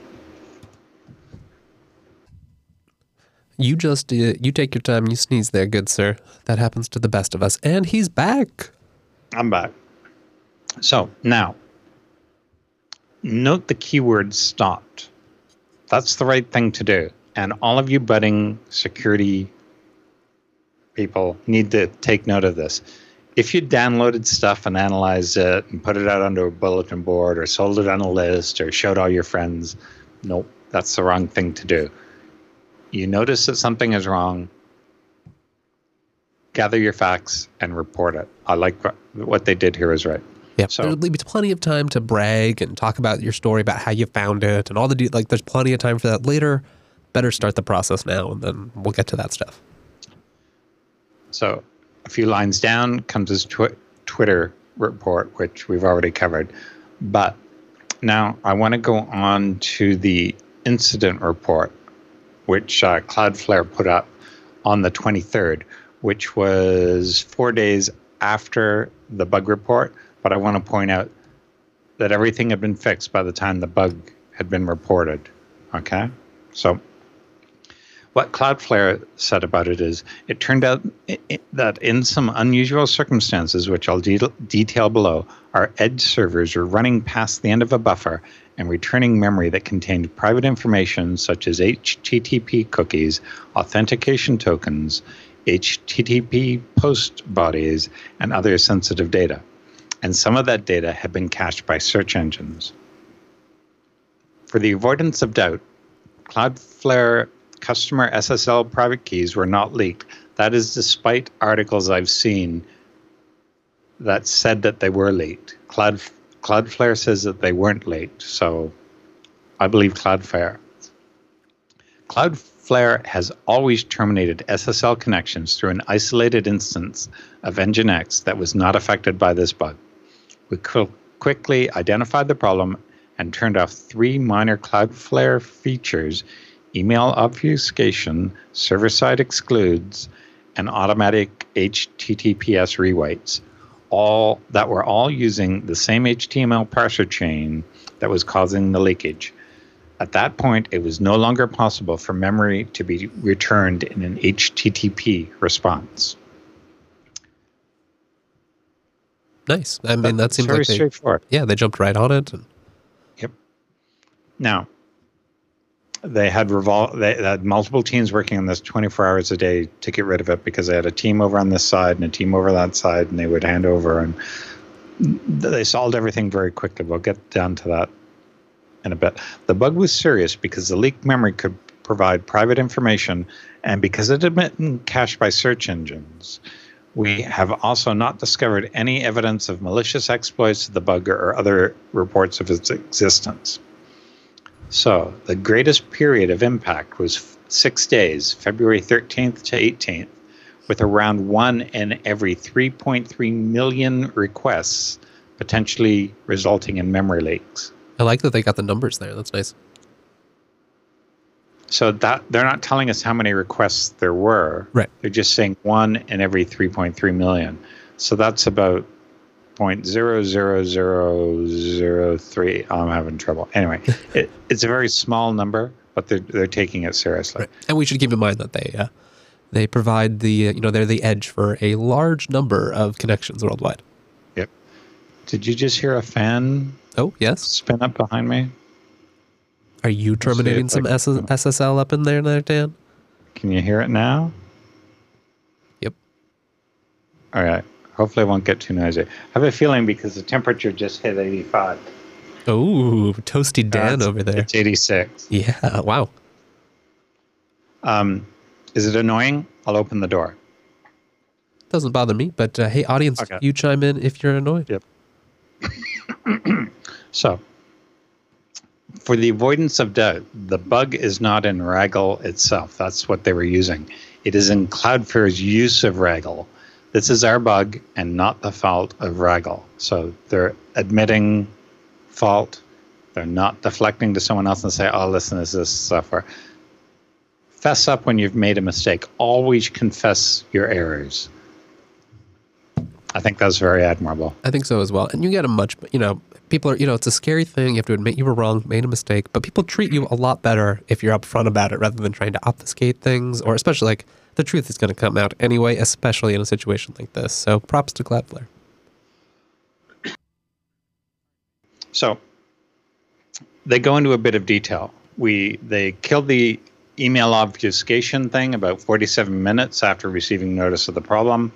You just uh, you take your time you sneeze there good sir that happens to the best of us and he's back I'm back. So now, note the keyword stopped. That's the right thing to do. And all of you budding security people need to take note of this. If you downloaded stuff and analyzed it and put it out onto a bulletin board or sold it on a list or showed all your friends, nope, that's the wrong thing to do. You notice that something is wrong, gather your facts and report it. I like what, they did here is right. yeah So- there'll be plenty of time to brag and talk about your story about how you found it and all the de- like there's plenty of time for that later better start the process now and then we'll get to that stuff So a few lines down comes his tw- Twitter report, which we've already covered. But now I want to go on to the incident report, which uh, Cloudflare put up on the 23rd, which was four days after the bug report. But I want to point out that everything had been fixed by the time the bug had been reported. Okay? So what Cloudflare said about it is it turned out that in some unusual circumstances, which I'll de- detail below, our edge servers were running past the end of a buffer and returning memory that contained private information such as HTTP cookies, authentication tokens, HTTP post bodies, and other sensitive data. And some of that data had been cached by search engines. For the avoidance of doubt, Cloudflare customer SSL private keys were not leaked. That is despite articles I've seen that said that they were leaked. Cloud Cloudflare says that they weren't late, so I believe Cloudflare. Cloudflare has always terminated SSL connections through an isolated instance of Nginx that was not affected by this bug. We qu- quickly identified the problem and turned off three minor Cloudflare features email obfuscation, server side excludes, and automatic HTTPS rewrites all that were all using the same HTML parser chain that was causing the leakage. At that point, it was no longer possible for memory to be returned in an HTTP response. Nice. I mean, that seems very like they, straightforward. yeah, they jumped right on it. And, Yep. Now, they had revol- they had multiple teams working on this 24 hours a day to get rid of it because they had a team over on this side and a team over that side, and they would hand over and they solved everything very quickly. We'll get down to that in a bit. The bug was serious because the leaked memory could provide private information, and because it had been cached by search engines. We have also not discovered any evidence of malicious exploits of the bug or other reports of its existence. So, the greatest period of impact was f- six days, February 13th to 18th, with around one in every 3.3 million requests potentially resulting in memory leaks. I like that they got the numbers there. That's nice. So that they're not telling us how many requests there were. Right. They're just saying one in every 3.3 million. So that's about 0.00003. Oh, I'm having trouble. Anyway, it, it's a very small number, but they're they're taking it seriously. Right. And we should keep in mind that they uh, they provide the uh, you know they're the edge for a large number of connections worldwide. Yep. Did you just hear a fan Oh yes, spin up behind me? are you terminating some can- S- SSL up in there, there, Dan? Can you hear it now? Yep. All right. Hopefully, it won't get too noisy. I have a feeling because the temperature just hit 85. Oh, toasty Dan over there. It's 86. Yeah. Wow. Um, is it annoying? I'll open the door. Doesn't bother me, but uh, hey, audience, Okay. you chime in if you're annoyed. Yep. So, for the avoidance of doubt, the bug is not in Ragel itself. That's what they were using. It is in Cloudflare's use of Ragel. This is our bug and not the fault of Ragel. So they're admitting fault. They're not deflecting to someone else and say, "Oh, listen, this is software." Fess up when you've made a mistake. Always confess your errors. I think that's very admirable. I think so as well. And you get a much, you know, people are, you know, it's a scary thing. You have to admit you were wrong, made a mistake, but people treat you a lot better if you're upfront about it rather than trying to obfuscate things or especially like the truth is going to come out anyway, especially in a situation like this. So props to Cloudflare. So they go into a bit of detail. We they killed the email obfuscation thing about 47 minutes after receiving notice of the problem,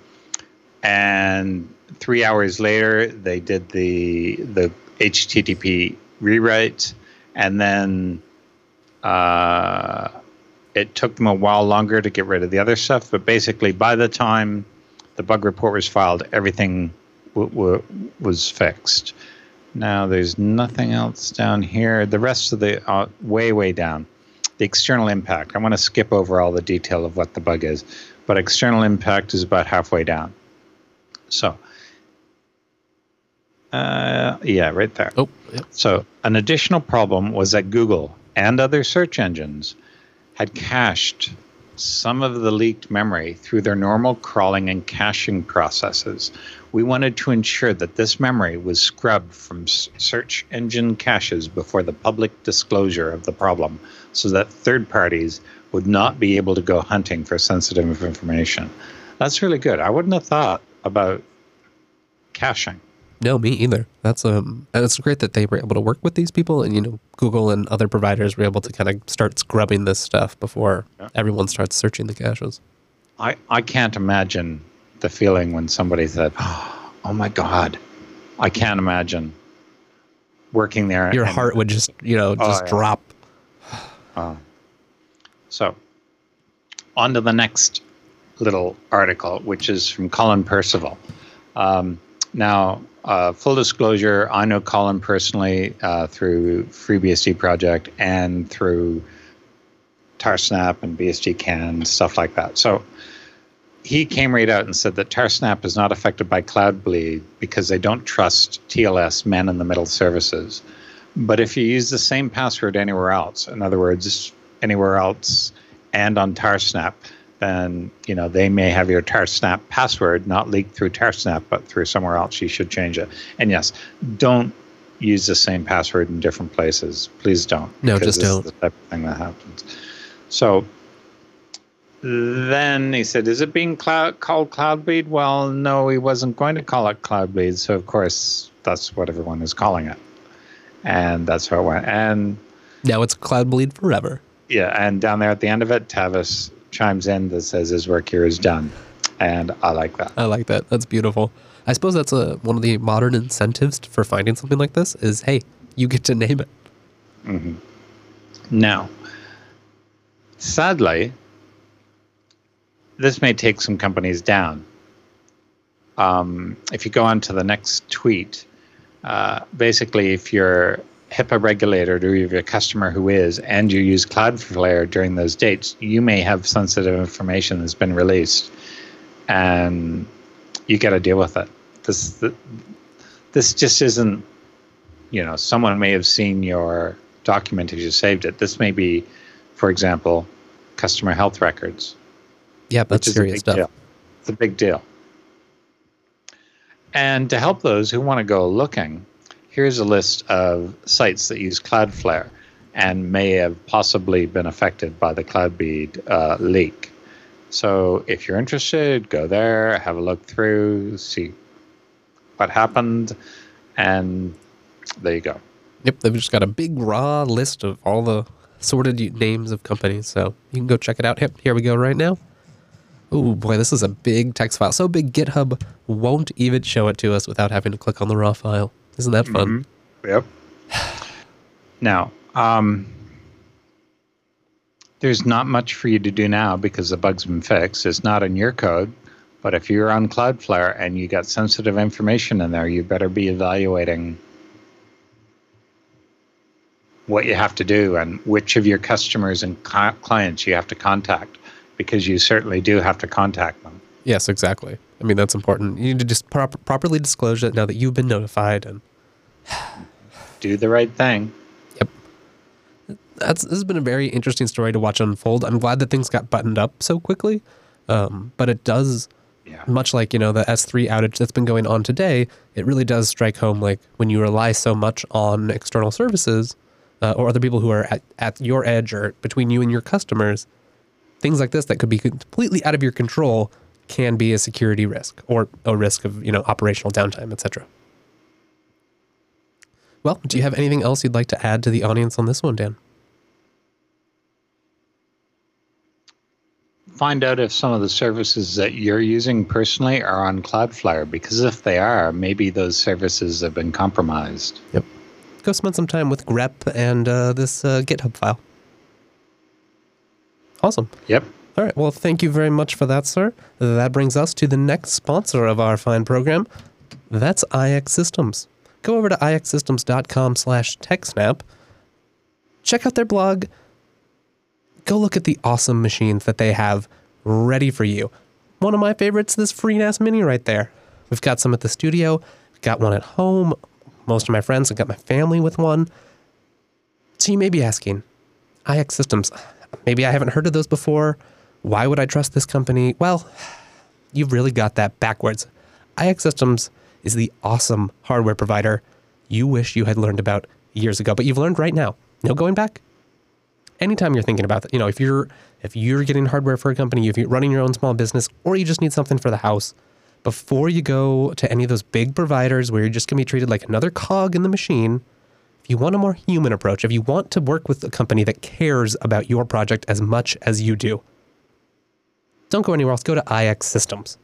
and three hours later they did the the HTTP rewrite, and then uh, it took them a while longer to get rid of the other stuff. But basically, by the time the bug report was filed, everything w- w- was fixed. Now there's nothing else down here. The rest of the uh, way way down. The external impact. I want to skip over all the detail of what the bug is, but external impact is about halfway down. So, uh, yeah, right there. Oh, yeah. So, an additional problem was that Google and other search engines had cached some of the leaked memory through their normal crawling and caching processes. We wanted to ensure that this memory was scrubbed from search engine caches before the public disclosure of the problem so that third parties would not be able to go hunting for sensitive information. That's really good. I wouldn't have thought about caching. No, me either. That's um, and it's great that they were able to work with these people, and you know, Google and other providers were able to kind of start scrubbing this stuff before Yeah. everyone starts searching the caches. I, I can't imagine the feeling when somebody said, "Oh my God," I can't imagine working there. Your heart would just, you know, Oh, just yeah. drop. So, on to the next little article, which is from Colin Percival. Um, now, uh, full disclosure, I know Colin personally uh, through FreeBSD project and through TarSnap and BSDCan stuff like that. So he came right out and said that TarSnap is not affected by Cloudbleed because they don't trust TLS man in the middle services. But if you use the same password anywhere else, in other words, anywhere else and on TarSnap, then you know they may have your TarSnap password not leaked through TarSnap, but through somewhere else. You should change it. And yes, don't use the same password in different places. Please don't. No, just don't. the type of thing that happens. So then he said, "Is it being cloud, called Cloudbleed?" Well, no, he wasn't going to call it Cloudbleed. So of course, that's what everyone is calling it, and that's how it went. And Now it's cloudbleed forever. yeah, and down there at the end of it, Tavis chimes in that says his work here is done, and I like that. I like that. That's beautiful. I suppose that's a one of the modern incentives for finding something like this is, hey, you get to name it. Now, sadly, this may take some companies down. Um, if you go on to the next tweet, uh, basically, if you're HIPAA regulated or you have a customer who is, and you use Cloudflare during those dates, you may have sensitive information that's been released, and you got to deal with it. This, this just isn't you know, someone may have seen your document as you saved it. This may be, for example, customer health records, Yeah, that's serious stuff. deal. It's a big deal. And to help those who want to go looking, here's a list of sites that use Cloudflare and may have possibly been affected by the Cloudbleed uh, leak. So if you're interested, go there, have a look through, see what happened, and there you go. Yep, they've just got a big raw list of all the sorted names of companies. So you can go check it out. Yep, here we go right now. Oh boy, this is a big text file. So big, GitHub won't even show it to us without having to click on the raw file. Isn't that fun? Yep. Now, um, there's not much for you to do now because the bug's been fixed. It's not in your code, but if you're on Cloudflare and you got sensitive information in there, you better be evaluating what you have to do and which of your customers and clients you have to contact because you certainly do have to contact them. Yes, exactly. I mean, that's important. You need to just prop- properly disclose it now that you've been notified. And Do the right thing. Yep. That's this has been a very interesting story to watch unfold. I'm glad that things got buttoned up so quickly. Um, but it does Yeah. much like you know the S3 outage that's been going on today, it really does strike home like when you rely so much on external services uh, or other people who are at, at your edge or between you and your customers, things like this that could be completely out of your control can be a security risk or a risk of you know operational downtime, etc. Well, do you have anything else you'd like to add to the audience on this one, Dan? find out if some of the services that you're using personally are on Cloudflare because if they are, maybe those services have been compromised. Yep. Go spend some time with grep and uh, this uh, GitHub file. Awesome. Yep. All right. Well, thank you very much for that, sir. That brings us to the next sponsor of our fine program. That's iXsystems. Go over to ixsystems.com slash TechSnap. Check out their blog. Go look at the awesome machines that they have ready for you. One of my favorites, is this FreeNAS Mini right there. We've got some at the studio. Got one at home. Most of my friends have got my family with one. So you may be asking, iXsystems, maybe I haven't heard of those before. Why would I trust this company? Well, you've really got that backwards. iXsystems is the awesome hardware provider you wish you had learned about years ago, but you've learned right now. No going back. Anytime you're thinking about that, you know, if you're if you're getting hardware for a company, if you're running your own small business, or you just need something for the house, before you go to any of those big providers where you're just going to be treated like another cog in the machine, if you want a more human approach, if you want to work with a company that cares about your project as much as you do, don't go anywhere else. Go to iXsystems.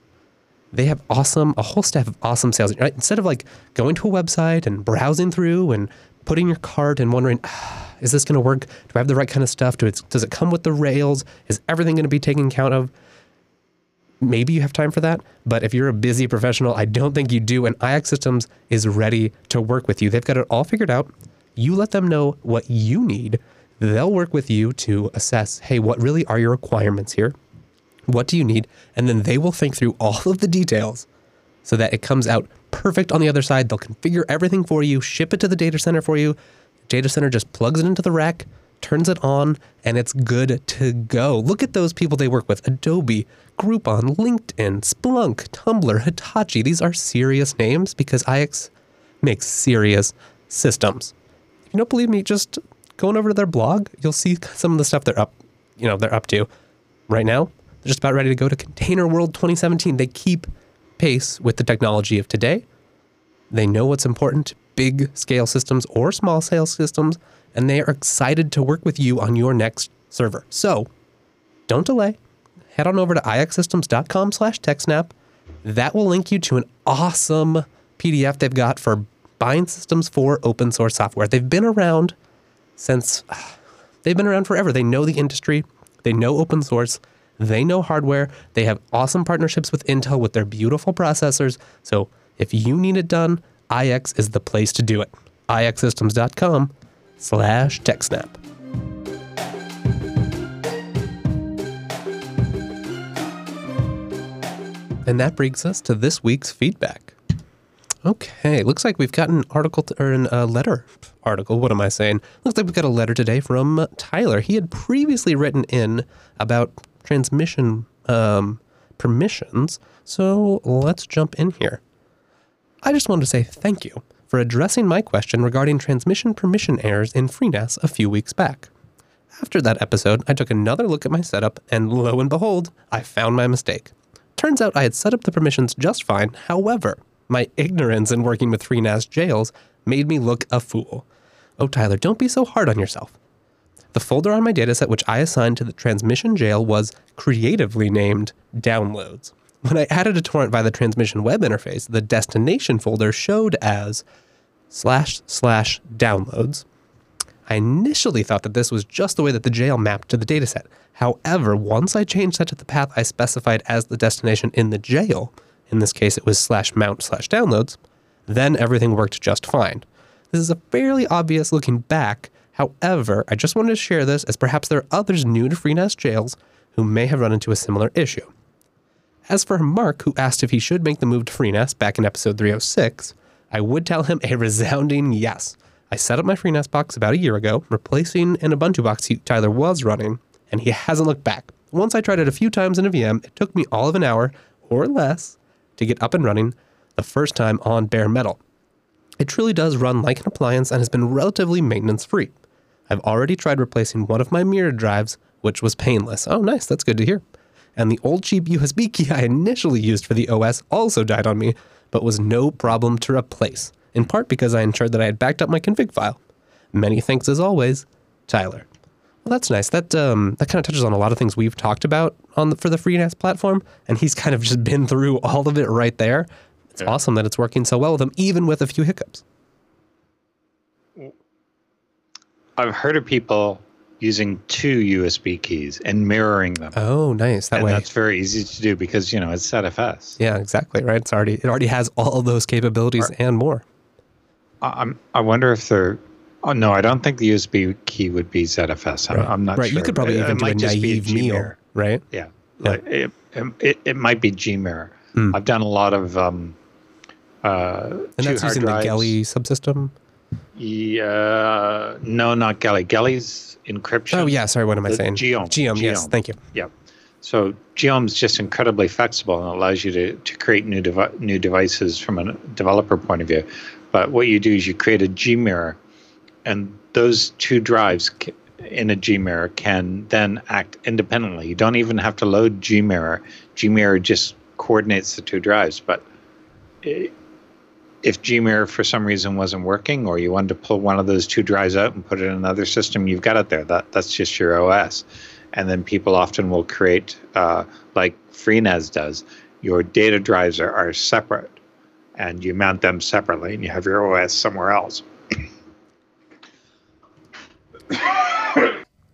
They have awesome, a whole staff of awesome sales. Right? Instead of like going to a website and browsing through and putting your cart and wondering, ah, is this going to work? Do I have the right kind of stuff? Do it, does it come with the rails? Is everything going to be taken account of? Maybe you have time for that, but if you're a busy professional, I don't think you do. And iXsystems is ready to work with you. They've got it all figured out. You let them know what you need. They'll work with you to assess, hey, what really are your requirements here? What do you need? And then they will think through all of the details so that it comes out perfect on the other side. They'll configure everything for you, ship it to the data center for you. Data center just plugs it into the rack, turns it on, and it's good to go. Look at those people they work with Adobe, Groupon, LinkedIn, Splunk, Tumblr, Hitachi. These are serious names because IX makes serious systems. If you don't believe me, just going over to their blog, you'll see some of the stuff they're up, you know, they're up to right now. They're just about ready to go to Container World 2017. They keep pace with the technology of today. They know what's important big scale systems or small scale systems, and they are excited to work with you on your next server. So don't delay. Head on over to ixsystems.com slash techsnap. That will link you to an awesome PDF they've got for buying systems for open source software. They've been around since they've been around forever. They know the industry, they know open source, they know hardware. They have awesome partnerships with Intel with their beautiful processors. So if you need it done, IX is the place to do it. ixsystems.com slash TechSnap. And that brings us to this week's feedback. Okay, looks like we've got an article to, or a uh, letter article. What am I saying? Looks like we've got a letter today from Tyler. He had previously written in about transmission um, permissions. So let's jump in here. I just wanted to say thank you for addressing my question regarding transmission permission errors in FreeNAS a few weeks back. After that episode, I took another look at my setup, and lo and behold, I found my mistake. Turns out I had set up the permissions just fine, however, my ignorance in working with FreeNAS jails made me look a fool. Oh, Tyler, don't be so hard on yourself. The folder on my dataset which I assigned to the transmission jail was creatively named downloads. When I added a torrent via the transmission web interface, the destination folder showed as slash slash downloads. I initially thought that this was just the way that the jail mapped to the dataset. However, once I changed that to the path I specified as the destination in the jail, in this case it was slash mount slash downloads, then everything worked just fine. This is a fairly obvious looking back, However, I just wanted to share this as perhaps there are others new to FreeNAS jails who may have run into a similar issue. As for Mark, who asked if he should make the move to FreeNAS back in episode 306, I would tell him a resounding yes. I set up my FreeNAS box about a year ago, replacing an Ubuntu box Tyler was running, and he hasn't looked back. Once I tried it a few times in a VM, it took me all of an hour or less to get up and running the first time on bare metal. It truly does run like an appliance and has been relatively maintenance free. I've already tried replacing one of my mirrored drives, which was painless. Oh, nice. That's good to hear. And the old cheap USB key I initially used for the OS also died on me, but was no problem to replace, in part because I ensured that I had backed up my config file. Many thanks as always, Tyler. Well, that's nice. That um, that kind of touches on a lot of things we've talked about on the, for the FreeNAS platform, and he's kind of just been through all of it right there. It's yeah. awesome that it's working so well with him, even with a few hiccups. I've heard of people using two USB keys and mirroring them. Oh, nice. That and way. That's very easy to do because, you know, it's ZFS. Yeah, exactly. Right. It's already, it already has all of those capabilities or, and more. I'm, I wonder if they're, oh, no, I don't think the USB key would be ZFS. I'm, right. I'm not sure. right. sure. You could probably it, even it do a naive meal, right? Yeah. yeah. Like it, it, it, might be Gmirror. Mm. I've done a lot of, um, uh, and that's using drives. the Geli subsystem? Yeah, uh, no, not Geli. Geli's encryption. Oh yeah, sorry. What am I saying? Geom. Geom. Geom. Yes, thank you. Yeah. So Geom is just incredibly flexible and allows you to, to create new devi- new devices from a developer point of view. But what you do is you create a G mirror, and those two drives in a G mirror can then act independently. You don't even have to load G mirror. G mirror just coordinates the two drives. But if Gmirror for some reason wasn't working, or you wanted to pull one of those two drives out and put it in another system, you've got it there. That that's just your OS. And then people often will create, uh, like FreeNAS does, your data drives are, are separate, and you mount them separately, and you have your OS somewhere else.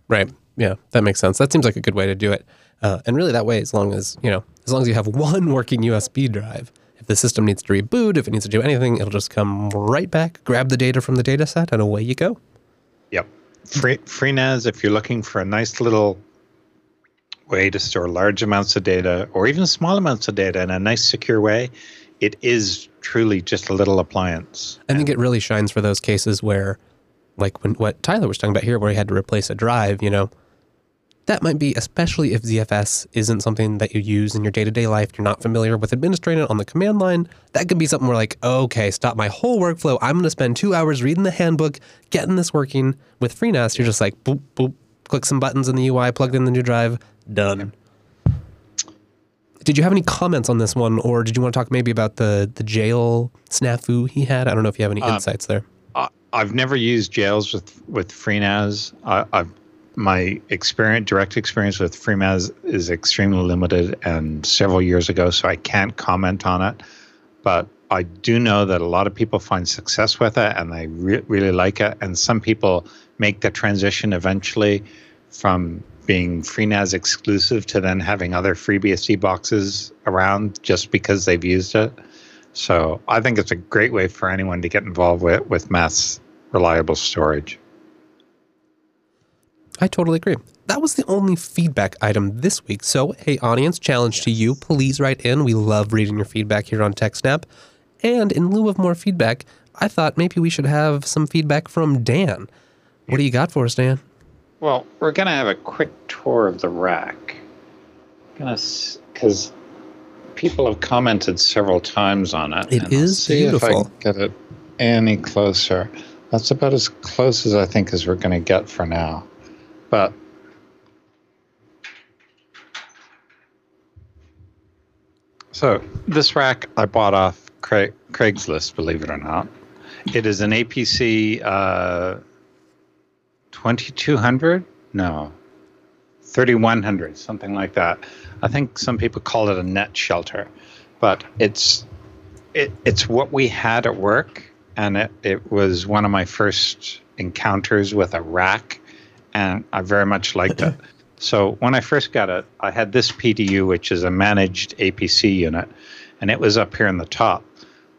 Right. Yeah, that makes sense. That seems like a good way to do it. Uh, and really, that way, as long as you know, as long as you have one working USB drive, the system needs to reboot, if it needs to do anything, it'll just come right back, grab the data from the data set, and away you go. Yep. Free, FreeNAS, if you're looking for a nice little way to store large amounts of data or even small amounts of data in a nice, secure way, it is truly just a little appliance. I think it really shines for those cases where, like when what Tyler was talking about here, where he had to replace a drive, you know, that might be especially if ZFS isn't something that you use in your day to day life. You're not familiar with administrating it on the command line. That could be something where, like, okay, stop my whole workflow. I'm going to spend two hours reading the handbook, getting this working. With FreeNAS, you're just like, boop, boop, click some buttons in the UI, plugged in the new drive, done. Did you have any comments on this one, or did you want to talk maybe about the the jail snafu he had? I don't know if you have any Uh, insights there. I've never used jails with with FreeNAS. I, I've my experience, direct experience with FreeNAS is extremely limited and several years ago, so I can't comment on it. But I do know that a lot of people find success with it and they re- really like it. And some people make the transition eventually from being FreeNAS exclusive to then having other FreeBSD boxes around just because they've used it. So I think it's a great way for anyone to get involved with, with mass reliable storage. I totally agree. That was the only feedback item this week. So, hey, audience, challenge to you. Please write in. We love reading your feedback here on TechSnap. And in lieu of more feedback, I thought maybe we should have some feedback from Dan. What do you got for us, Dan? Well, we're going to have a quick tour of the rack. Because people have commented several times on it. It I'll see If I can get it any closer. That's about as close as I think as we're going to get for now. But so this rack I bought off Craig, Craigslist, believe it or not. It is an APC uh, 2200? No, 3100, something like that. I think some people call it a NetShelter, but it's it, it's what we had at work, and it, it was one of my first encounters with a rack, and I very much liked it. So when I first got it, I had this PDU, which is a managed APC unit, and it was up here in the top.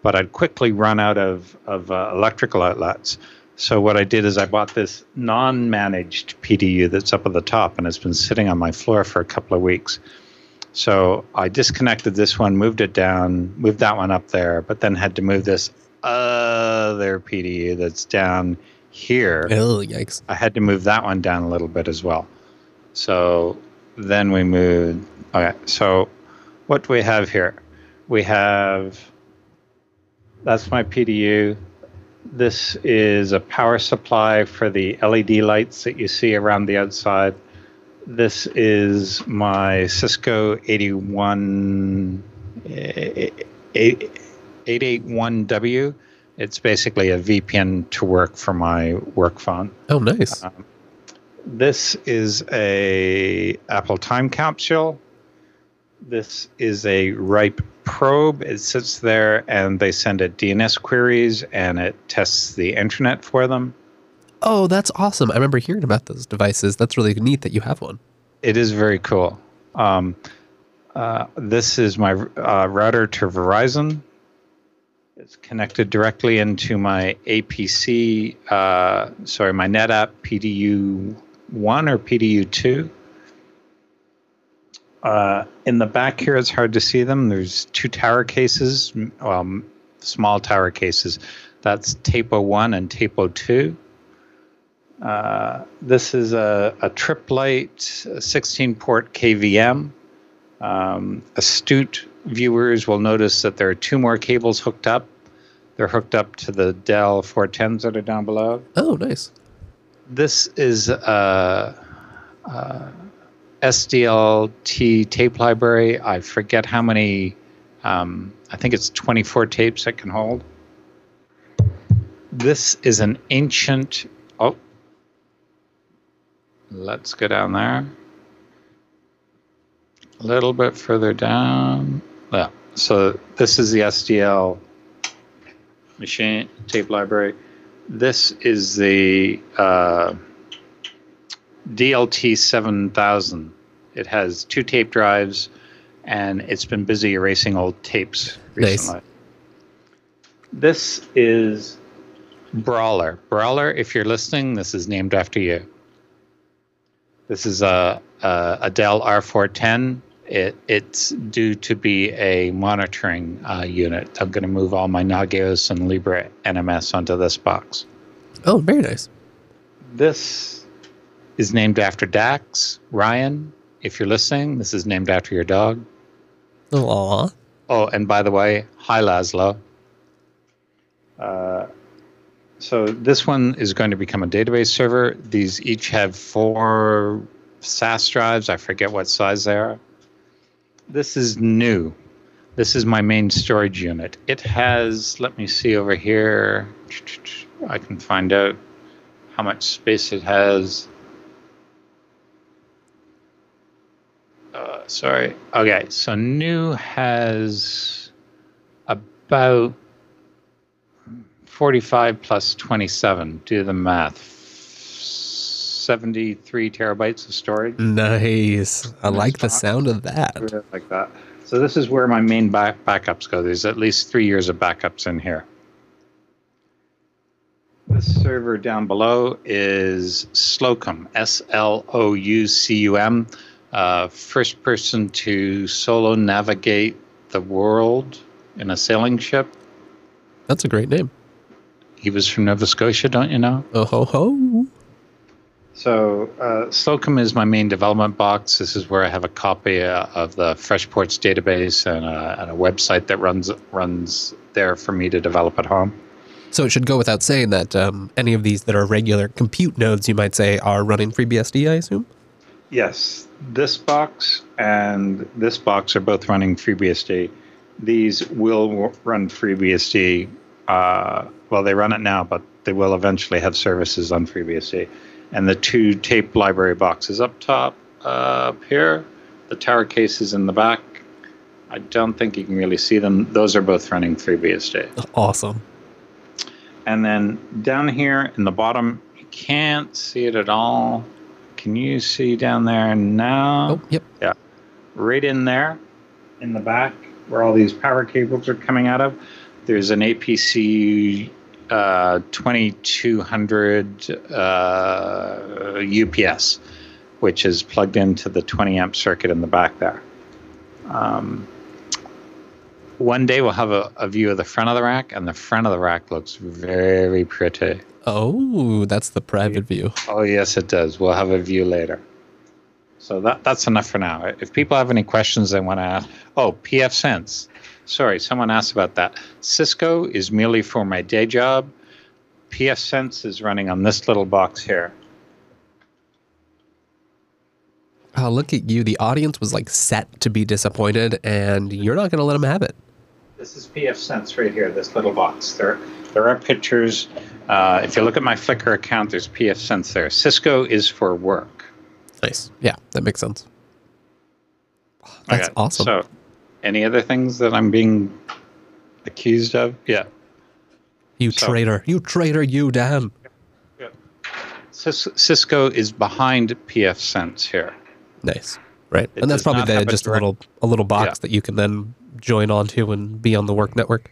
But I'd quickly run out of, of uh, electrical outlets. So what I did is I bought this non-managed PDU that's up at the top, and it's been sitting on my floor for a couple of weeks. So I disconnected this one, moved it down, moved that one up there, but then had to move this other PDU that's down here. Oh, yikes. I had to move that one down a little bit as well. So then we moved. Okay, so what do we have here? We have that's my PDU. This is a power supply for the LED lights that you see around the outside. This is my Cisco 81 eh, 881W. It's basically a VPN to work for my work phone. Oh, nice. This is a Apple Time Capsule. This is a RIPE probe. It sits there and they send it DNS queries and it tests the internet for them. Oh, that's awesome. I remember hearing about those devices. That's really neat that you have one. It is very cool. Um, uh, this is my uh, router to Verizon. It's connected directly into my APC, uh, sorry, my NetApp PDU 1 or PDU 2. Uh, in the back here, it's hard to see them. There's two tower cases, m- well, m- small tower cases. That's TAPO 1 and TAPO 2. Uh, this is a, a Tripp Lite 16 port KVM. Um, astute viewers will notice that there are two more cables hooked up. They're hooked up to the Dell 410s that are down below. Oh, nice. This is a, a SDLT tape library. I forget how many Um, I think it's 24 tapes it can hold. This is an ancient. Oh, let's go down there. A little bit further down. Yeah. So this is the SDL machine tape library. This is the uh, DLT 7000. It has two tape drives, and it's been busy erasing old tapes recently. Nice. This is Brawler. Brawler, if you're listening, this is named after you. This is a, a, a Dell R410. It, it's due to be a monitoring uh, unit. I'm going to move all my Nagios and Libre NMS onto this box. Oh, very nice. This is named after Dax. Ryan, if you're listening, this is named after your dog. Aw. Oh, and by the way, hi Laszlo. Uh, so this one is going to become a database server. These each have four SAS drives. I forget what size they are. This is new. This is my main storage unit. It has, let me see over here. I can find out how much space it has. Uh, sorry. Okay, so new has about 45 plus 27. Do the math. 73 terabytes of storage. Nice. I like the sound of that. Like that. So this is where my main back- backups go. There's at least three years of backups in here. This server down below is Slocum, S L O U C U M, uh, first person to solo navigate the world in a sailing ship. That's a great name. He was from Nova Scotia, don't you know? Oh ho ho. So uh, Slocum is my main development box. This is where I have a copy uh, of the FreshPorts database and a, and a website that runs runs there for me to develop at home. So it should go without saying that um, any of these that are regular compute nodes, you might say, are running FreeBSD, I assume? Yes, this box and this box are both running FreeBSD. These will w- run FreeBSD. Uh, well, they run it now, but they will eventually have services on FreeBSD. And the two tape library boxes up top, uh, up here, the tower cases in the back. I don't think you can really see them. Those are both running FreeBSD. Awesome. And then down here in the bottom, you can't see it at all. Can you see down there now? Oh, yep. Yeah. Right in there in the back where all these power cables are coming out of there's an apc uh, 2200 uh, ups which is plugged into the 20 amp circuit in the back there um, one day we'll have a, a view of the front of the rack and the front of the rack looks very pretty Oh, that's the private view. Oh yes, it does. We'll have a view later. So that that's enough for now. If people have any questions they want to ask, oh, pfSense. Sorry, someone asked about that. Cisco is merely for my day job. pfSense is running on this little box here. Oh, look at you. The audience was like set to be disappointed, and you're not going to let them have it. This is pfSense right here. This little box. There there are pictures. Uh, if you look at my Flickr account, there's pfSense there. Cisco is for work. Nice. Yeah, that makes sense. That's Okay, awesome. So, any other things that I'm being accused of? Yeah. you so- traitor. You traitor, you, Dan. Cis- Cisco is behind pfSense here. Nice. Right. It and that's probably the, a just a direct- little a little box Yeah. that you can then join onto and be on the work network.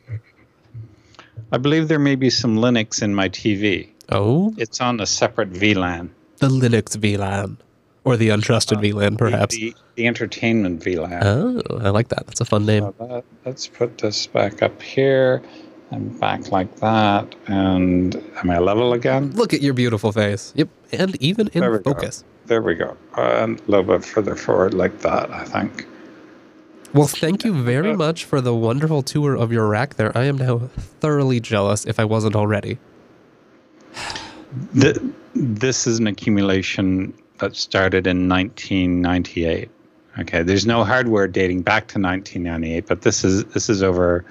I believe there may be some Linux in my TV. Oh, It's on a separate VLAN. the Linux VLAN or the untrusted uh, VLAN, perhaps. The, the entertainment VLAN. Oh, I like that. That's a fun name. So that, let's put this back up here and back like that. And am I level again? Look at your beautiful face. Yep, and even in There we go. focus. There we go. And a little bit further forward like that, I think. Well, thank you very much for the wonderful tour of your rack there. I am now thoroughly jealous if I wasn't already. The, this is an accumulation that started in 1998. Okay, there's no hardware dating back to 1998, but this is this is over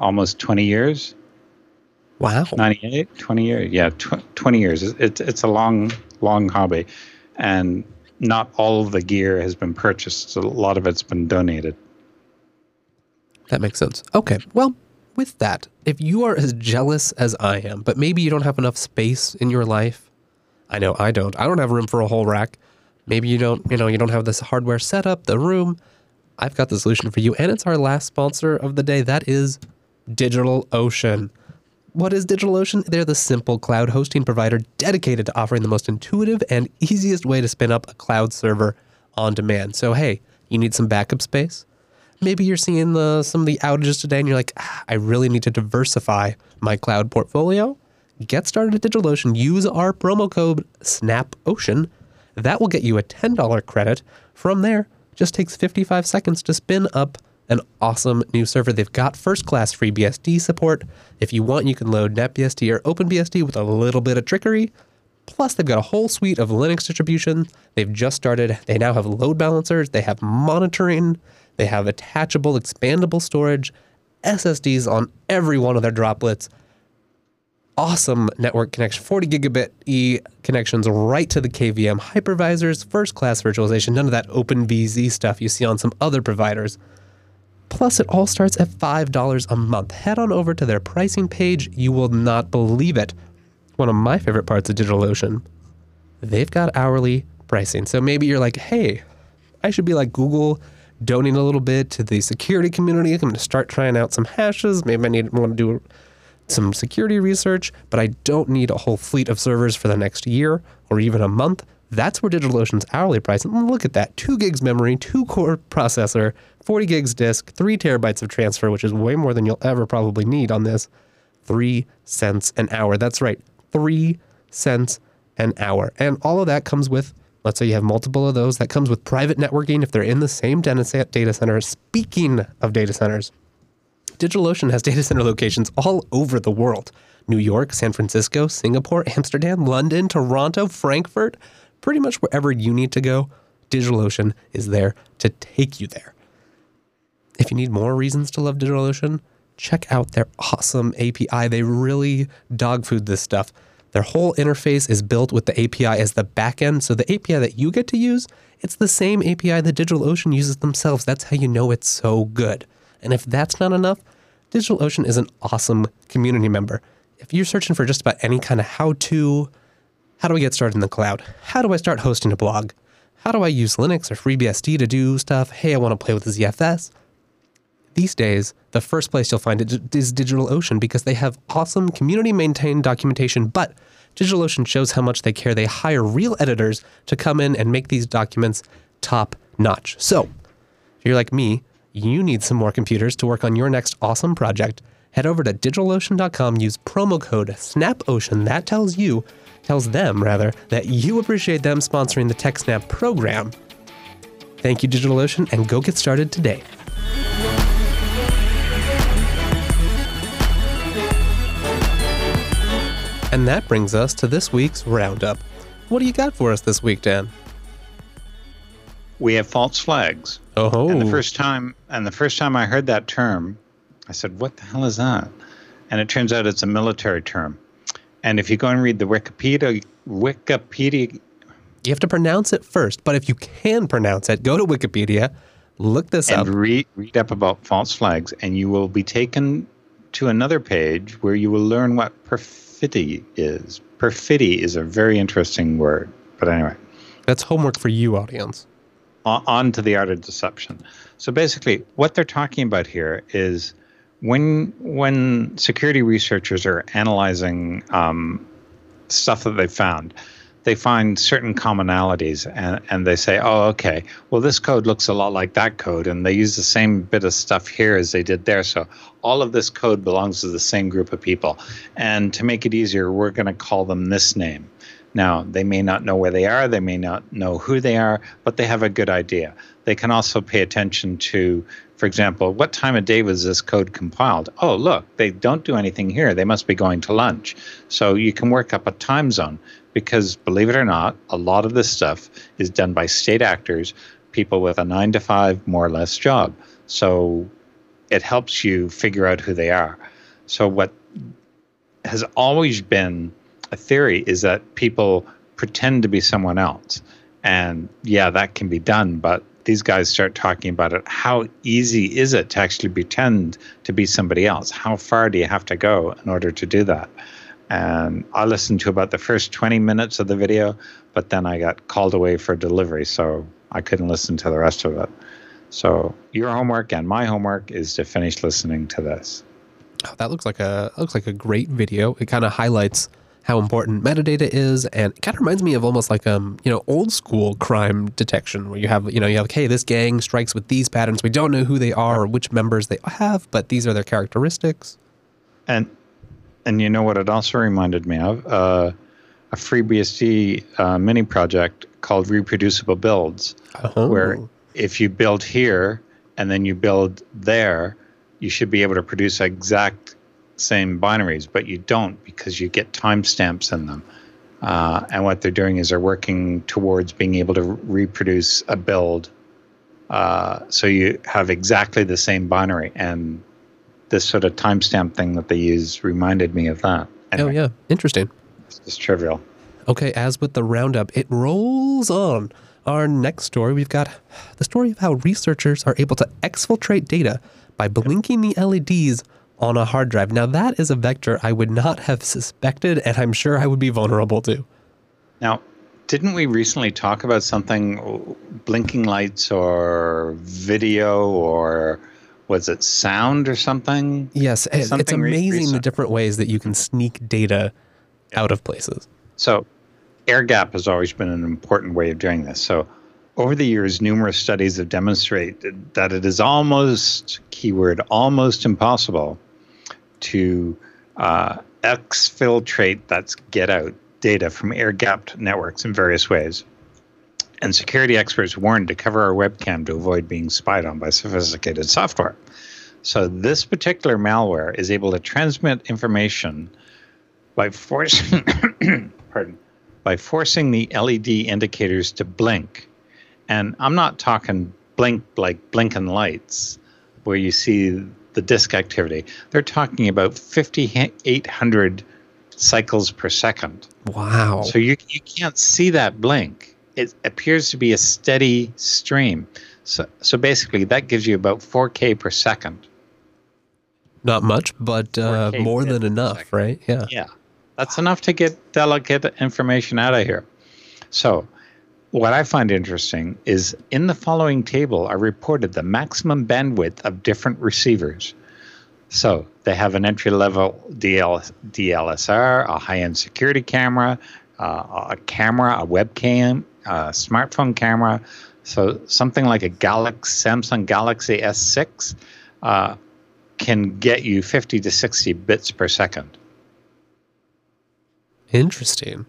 almost 20 years. Wow. 98, 20 years. Yeah, tw- 20 years. It's it's a long long hobby, and not all of the gear has been purchased. a lot of it's been donated. That makes sense. Okay. Well, with that, if you are as jealous as I am, but maybe you don't have enough space in your life, I know I don't. I don't have room for a whole rack. Maybe you don't, you know, you don't have this hardware setup, the room. I've got the solution for you, and it's our last sponsor of the day. That is DigitalOcean. What is DigitalOcean? They're the simple cloud hosting provider dedicated to offering the most intuitive and easiest way to spin up a cloud server on demand. So, hey, you need some backup space? Maybe you're seeing the, some of the outages today and you're like, ah, I really need to diversify my cloud portfolio. Get started at DigitalOcean. Use our promo code SNAPOcean. That will get you a $10 credit. From there, just takes 55 seconds to spin up an awesome new server. They've got first class FreeBSD support. If you want, you can load NetBSD or OpenBSD with a little bit of trickery. Plus, they've got a whole suite of Linux distributions. They've just started. They now have load balancers, they have monitoring, they have attachable, expandable storage, SSDs on every one of their droplets. Awesome network connection, 40 gigabit E connections right to the KVM hypervisors, first class virtualization, none of that OpenVZ stuff you see on some other providers. Plus, it all starts at $5 a month. Head on over to their pricing page. You will not believe it. One of my favorite parts of DigitalOcean, they've got hourly pricing. So maybe you're like, hey, I should be like Google donating a little bit to the security community. I'm going to start trying out some hashes. Maybe I need want to do some security research, but I don't need a whole fleet of servers for the next year or even a month. That's where DigitalOcean's hourly price. And look at that: two gigs memory, two core processor, 40 gigs disk, three terabytes of transfer, which is way more than you'll ever probably need on this. Three cents an hour. That's right, three cents an hour, and all of that comes with Let's say you have multiple of those. That comes with private networking if they're in the same data center. Speaking of data centers, DigitalOcean has data center locations all over the world New York, San Francisco, Singapore, Amsterdam, London, Toronto, Frankfurt. Pretty much wherever you need to go, DigitalOcean is there to take you there. If you need more reasons to love DigitalOcean, check out their awesome API. They really dog food this stuff. Their whole interface is built with the API as the backend. So the API that you get to use, it's the same API that DigitalOcean uses themselves. That's how you know it's so good. And if that's not enough, DigitalOcean is an awesome community member. If you're searching for just about any kind of how to, how do I get started in the cloud? How do I start hosting a blog? How do I use Linux or FreeBSD to do stuff? Hey, I want to play with ZFS. These days, the first place you'll find it is DigitalOcean because they have awesome community maintained documentation, but DigitalOcean shows how much they care. They hire real editors to come in and make these documents top notch. So, if you're like me, you need some more computers to work on your next awesome project. Head over to digitalocean.com, use promo code SNAPOcean. That tells you, tells them rather, that you appreciate them sponsoring the TechSnap program. Thank you, DigitalOcean, and go get started today. And that brings us to this week's roundup. What do you got for us this week, Dan? We have false flags. Oh, and the first time, and the first time I heard that term, I said, "What the hell is that?" And it turns out it's a military term. And if you go and read the Wikipedia, Wikipedia, you have to pronounce it first. But if you can pronounce it, go to Wikipedia, look this and up, read read up about false flags, and you will be taken to another page where you will learn what perfidy is. Perfidy is a very interesting word. But anyway. That's homework for you, audience. On to the art of deception. So basically, what they're talking about here is when when security researchers are analyzing um, stuff that they found, they find certain commonalities and, and they say, oh, okay, well, this code looks a lot like that code. And they use the same bit of stuff here as they did there. So all of this code belongs to the same group of people. And to make it easier, we're going to call them this name. Now, they may not know where they are, they may not know who they are, but they have a good idea. They can also pay attention to, for example, what time of day was this code compiled? Oh, look, they don't do anything here. They must be going to lunch. So you can work up a time zone because believe it or not, a lot of this stuff is done by state actors people with a nine to five, more or less job. So it helps you figure out who they are. So, what has always been a theory is that people pretend to be someone else. And yeah, that can be done, but these guys start talking about it. How easy is it to actually pretend to be somebody else? How far do you have to go in order to do that? And I listened to about the first 20 minutes of the video, but then I got called away for delivery, so I couldn't listen to the rest of it. So your homework and my homework is to finish listening to this. Oh, that looks like a looks like a great video. It kind of highlights how important metadata is, and it kind of reminds me of almost like um you know old school crime detection, where you have you know you have like, hey this gang strikes with these patterns. We don't know who they are or which members they have, but these are their characteristics. And and you know what it also reminded me of uh, a FreeBSD uh, mini project called Reproducible Builds, Oh. where if you build here and then you build there, you should be able to produce exact same binaries, but you don't because you get timestamps in them. Uh, and what they're doing is they're working towards being able to reproduce a build. Uh, so you have exactly the same binary. And this sort of timestamp thing that they use reminded me of that. Oh yeah, interesting. It's just trivial. Okay, as with the roundup, it rolls on. Our next story, we've got the story of how researchers are able to exfiltrate data by blinking the LEDs on a hard drive. Now, that is a vector I would not have suspected, and I'm sure I would be vulnerable to. Now, didn't we recently talk about something, blinking lights or video or was it sound or something? Yes, it- it's Something re- amazing the different ways that you can sneak data out of places. So, air gap has always been an important way of doing this. So, over the years, numerous studies have demonstrated that it is almost, keyword, almost impossible to uh, exfiltrate, that's get out, data from air gapped networks in various ways. And security experts warned to cover our webcam to avoid being spied on by sophisticated software. So, this particular malware is able to transmit information by forcing pardon by forcing the LED indicators to blink. And I'm not talking blink like blinking lights where you see the disk activity. They're talking about 5800 cycles per second. Wow. So you you can't see that blink. It appears to be a steady stream. So so basically that gives you about 4k per second. Not much, but uh, more than enough, right? Yeah. Yeah, that's enough to get delicate information out of here. So, what I find interesting is in the following table, I reported the maximum bandwidth of different receivers. So, they have an entry level DL, DLSR, a high end security camera, uh, a camera, a webcam, a smartphone camera. So, something like a Galaxy, Samsung Galaxy S6 uh, can get you 50 to 60 bits per second. Interesting.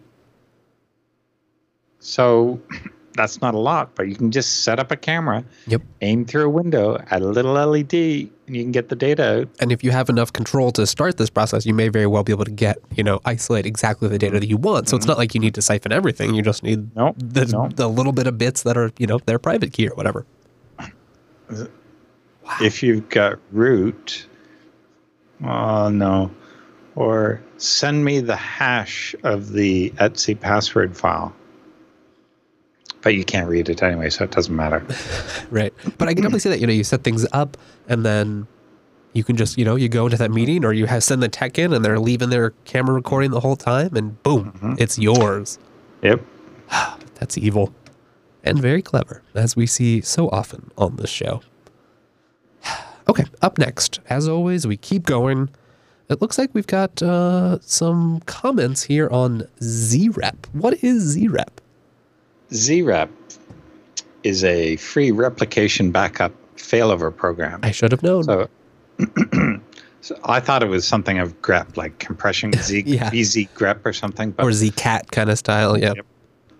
So that's not a lot, but you can just set up a camera, Yep. aim through a window, add a little LED, and you can get the data out. And if you have enough control to start this process, you may very well be able to get, you know, isolate exactly the data that you want. So it's mm-hmm. not like you need to siphon everything. You just need No, the, no. the little bit of bits that are, you know, their private key or whatever. If you've got root, oh no, or send me the hash of the etc password file. But you can't read it anyway, so it doesn't matter. Right. But I can definitely see that, you know, you set things up and then you can just, you know, you go into that meeting or you have send the tech in and they're leaving their camera recording the whole time and boom, it's yours. Yep. That's evil and very clever, as we see so often on this show. Okay, up next, as always, we keep going. It looks like we've got uh, some comments here on ZREP. What is ZREP? ZREP is a free replication backup failover program. I should have known. So, so I thought it was something of grep, like compression Z, Yeah. BZ grep or something. But or ZCAT kind of style. Yeah. Yep.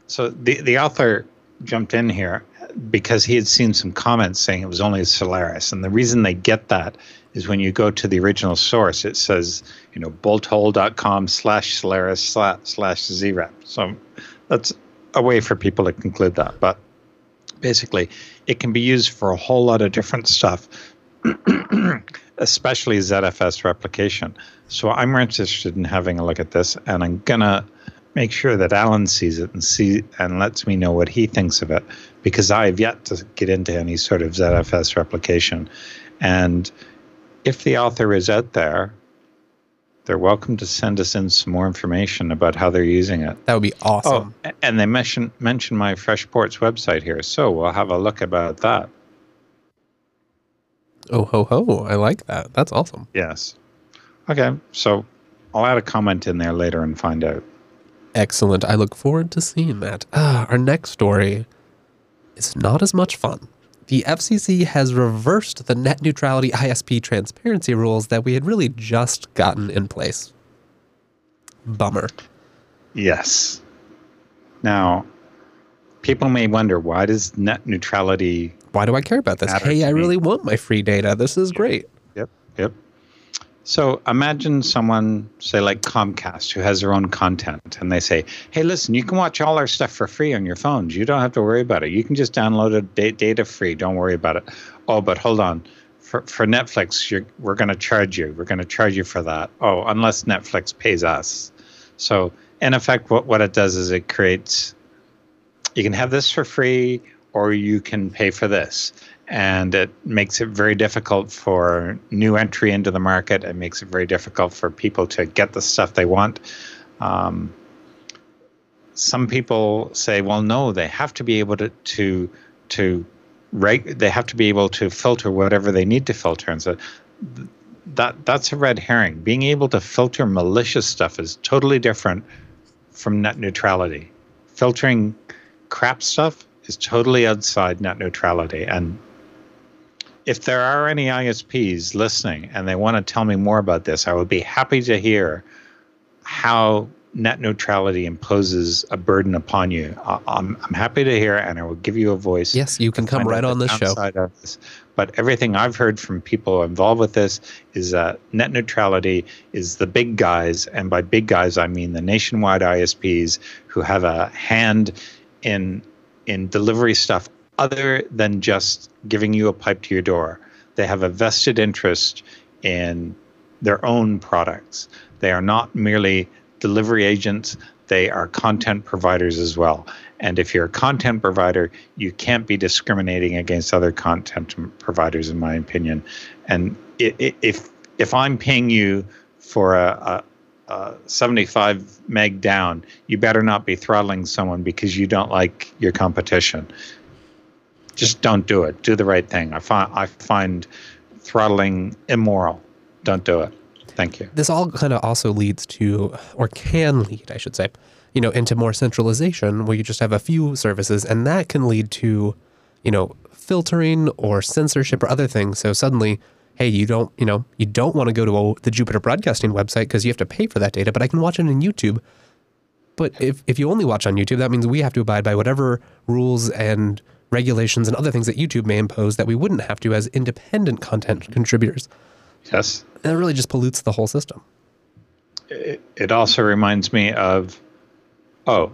so the the author jumped in here because he had seen some comments saying it was only Solaris, and the reason they get that is when you go to the original source, it says you know bolthole.com slash Solaris slash slash zrep. So that's a way for people to conclude that. But basically, it can be used for a whole lot of different stuff, especially ZFS replication. So I'm interested in having a look at this, and I'm gonna make sure that Alan sees it and see and lets me know what he thinks of it, because I have yet to get into any sort of ZFS replication. And if the author is out there, they're welcome to send us in some more information about how they're using it. That would be awesome. Oh, and they mention mention my Freshports website here, so we'll have a look about that. Oh ho ho! I like that. That's awesome. Yes. Okay, so I'll add a comment in there later and find out. Excellent. I look forward to seeing that. Ah, our next story is not as much fun. The FCC has reversed the net neutrality ISP transparency rules that we had really just gotten in place. Bummer. Yes. Now, people may wonder why does net neutrality Why do I care about this? Hey, I really want my free data. This is great. Yep, yep. So imagine someone, say like Comcast, who has their own content, and they say, "Hey, listen, you can watch all our stuff for free on your phones. You don't have to worry about it. You can just download it da- data free. Don't worry about it." Oh, but hold on. For for Netflix, we're going to charge you. We're going to charge you for that. Oh, unless Netflix pays us. So in effect, what what it does is it creates. You can have this for free, or you can pay for this and it makes it very difficult for new entry into the market. It makes it very difficult for people to get the stuff they want. Um, some people say, "Well, no, they have to be able to to to reg- They have to be able to filter whatever they need to filter." And so th- that that's a red herring. Being able to filter malicious stuff is totally different from net neutrality. Filtering crap stuff is totally outside net neutrality and if there are any ISPs listening and they want to tell me more about this, I would be happy to hear how net neutrality imposes a burden upon you. I'm, I'm happy to hear, and I will give you a voice. Yes, you can come right on the this show. this. But everything I've heard from people involved with this is that net neutrality is the big guys, and by big guys I mean the nationwide ISPs who have a hand in in delivery stuff other than just giving you a pipe to your door. They have a vested interest in their own products. They are not merely delivery agents, they are content providers as well. And if you're a content provider, you can't be discriminating against other content providers, in my opinion. And if if I'm paying you for a, a, a 75 meg down, you better not be throttling someone because you don't like your competition. Just don't do it. Do the right thing. I find I find throttling immoral. Don't do it. Thank you. this all kind of also leads to, or can lead, I should say, you know, into more centralization where you just have a few services, and that can lead to, you know, filtering or censorship or other things. So suddenly, hey, you don't, you know, you don't want to go to a, the Jupiter Broadcasting website because you have to pay for that data, but I can watch it on YouTube. But if, if you only watch on YouTube, that means we have to abide by whatever rules and regulations and other things that YouTube may impose that we wouldn't have to as independent content contributors. Yes. And it really just pollutes the whole system. It, it also reminds me of, oh,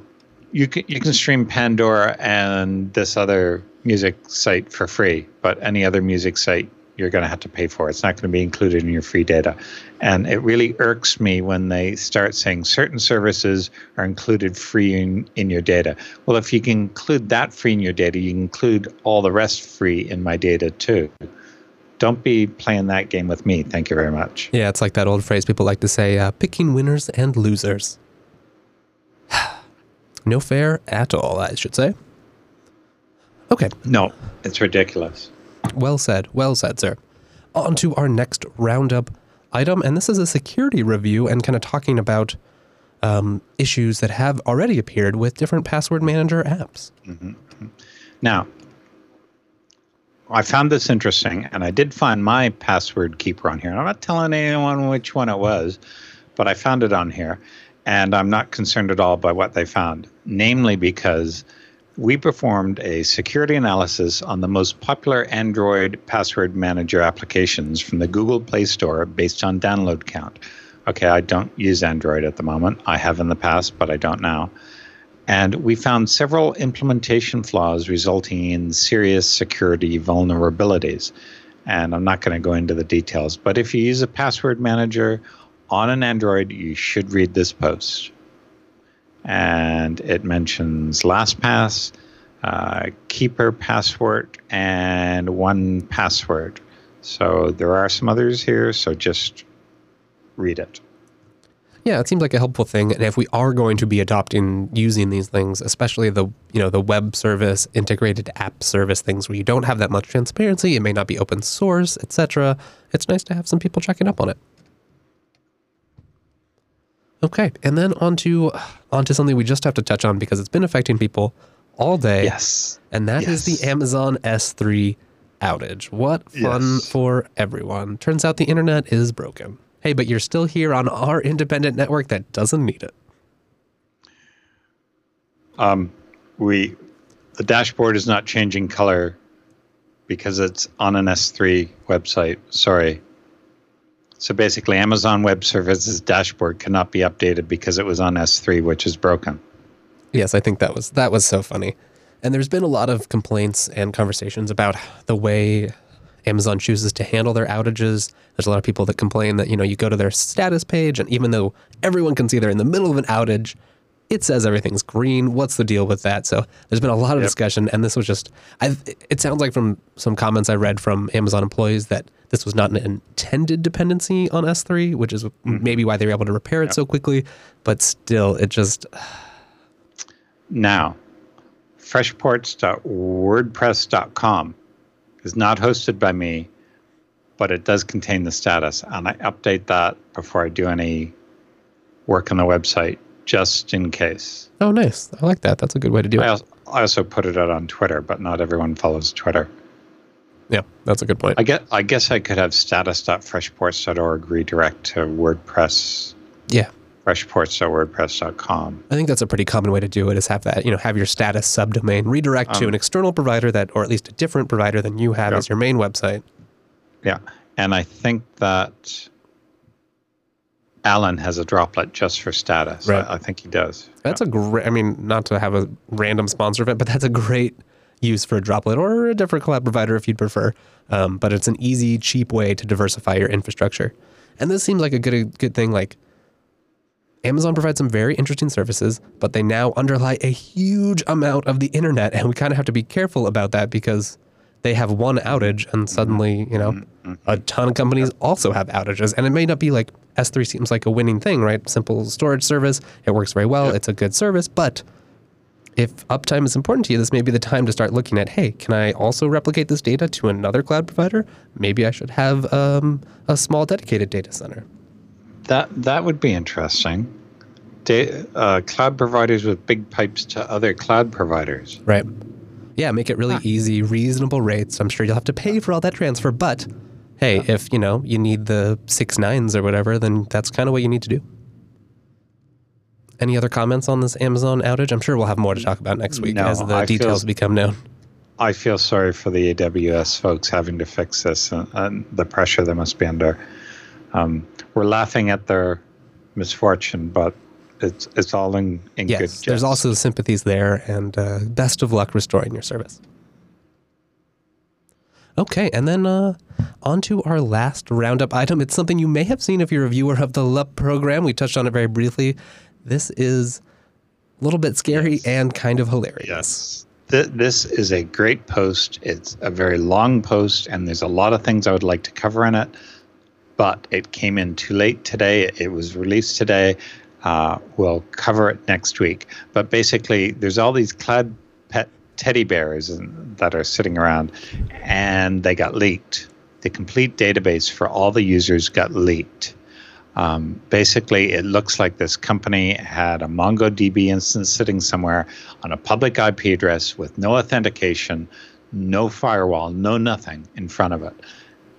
you can you can stream Pandora and this other music site for free, but any other music site you're going to have to pay for. It. It's not going to be included in your free data. And it really irks me when they start saying certain services are included free in, in your data. Well, if you can include that free in your data, you can include all the rest free in my data too. Don't be playing that game with me. Thank you very much. Yeah, it's like that old phrase people like to say uh, picking winners and losers. no fair at all, I should say. Okay, No, it's ridiculous. Well said. Well said, sir. On to our next roundup item, and this is a security review and kind of talking about um, issues that have already appeared with different password manager apps. Now, I found this interesting, and I did find my password keeper on here. And I'm not telling anyone which one it was, but I found it on here, and I'm not concerned at all by what they found. Namely, because we performed a security analysis on the most popular Android password manager applications from the Google Play Store based on download count. Okay, I don't use Android at the moment. I have in the past, but I don't now And we found several implementation flaws resulting in serious security vulnerabilities. And I'm not going to go into the details, but if you use a password manager on an Android, you should read this post. And it mentions LastPass, uh, Keeper Password, and 1Password. So there are some others here, so just read it. Yeah, it seems like a helpful thing. And if we are going to be adopting using these things, especially the you know the web service, integrated app service things where you don't have that much transparency, it may not be open source, etc. It's nice to have some people checking up on it. Okay, and then onto onto something we just have to touch on because it's been affecting people all day. Yes. And that is Yes. the Amazon S3 outage. What fun Yes. for everyone. Turns out the internet is broken. Hey, but you're still here on our independent network that doesn't need it. Um, we the dashboard is not changing color because it's on an S3 website. Sorry. So basically, Amazon Web Services dashboard cannot be updated because it was on S3, which is broken. Yes, I think that was that was so funny. And there's been a lot of complaints and conversations about the way Amazon chooses to handle their outages. There's a lot of people that complain that, you know, you go to their status page and even though everyone can see they're in the middle of an outage, it says everything's green. What's the deal with that? So there's been a lot of Yep. discussion and this was just I it sounds like from some comments I read from Amazon employees that this was not an intended dependency on S3, which is mm-hmm. maybe why they were able to repair it so quickly, but still it just Now, freshports.wordpress.com is not hosted by me, but it does contain the status. And I update that before I do any work on the website, just in case. Oh, nice. I like that. That's a good way to do it. I also, I also put it out on Twitter, but not everyone follows Twitter. Yeah, that's a good point. I get. I guess I could have status.freshports.org redirect to WordPress, yeah, freshports.wordpress.com. I think that's a pretty common way to do it. Is have that you know have your status subdomain redirect to Um, an external provider that, or at least a different provider than you have Yep. as your main website. Yeah, and I think that Alan has a droplet just for status. Right. I, I think he does. That's a great. I mean, not to have a random sponsor event, but that's a great use for a droplet or a different cloud provider if you'd prefer. Um, but it's an easy, cheap way to diversify your infrastructure. And this seems like a good good thing. Like Amazon provides some very interesting services, but they now underlie a huge amount of the internet, and we kind of have to be careful about that because they have one outage, and suddenly, you know, a ton of companies also have outages, and it may not be like S3 seems like a winning thing, right? Simple storage service, it works very well, it's a good service, but if uptime is important to you, this may be the time to start looking at, hey, can I also replicate this data to another cloud provider? Maybe I should have um, a small dedicated data center. That that would be interesting. Da- uh, cloud providers with big pipes to other cloud providers. Right. Yeah, make it really easy, reasonable rates. I'm sure you'll have to pay for all that transfer, but hey, if you know you need the six nines or whatever, then that's kind of what you need to do. Any other comments on this Amazon outage? I'm sure we'll have more to talk about next week No, as the I feel- details become known. I feel sorry for the AWS folks having to fix this and, and the pressure they must be under. Um, we're laughing at their misfortune, but it's it's all in, in good Yes, there's jest. also sympathies there, and uh, best of luck restoring your service. Okay, and then uh, on to our last roundup item. It's something you may have seen if you're a viewer of the LUP program. We touched on it very briefly. This is a little bit scary Yes. and kind of hilarious. Yes. Th- this is a great post. It's a very long post, and there's a lot of things I would like to cover in it. But it came in too late today. It was released today. Uh, we'll cover it next week. But basically, there's all these cloud pet teddy bears that are sitting around, and they got leaked. The complete database for all the users got leaked. Um, basically, it looks like this company had a MongoDB instance sitting somewhere on a public IP address with no authentication, no firewall, no nothing in front of it.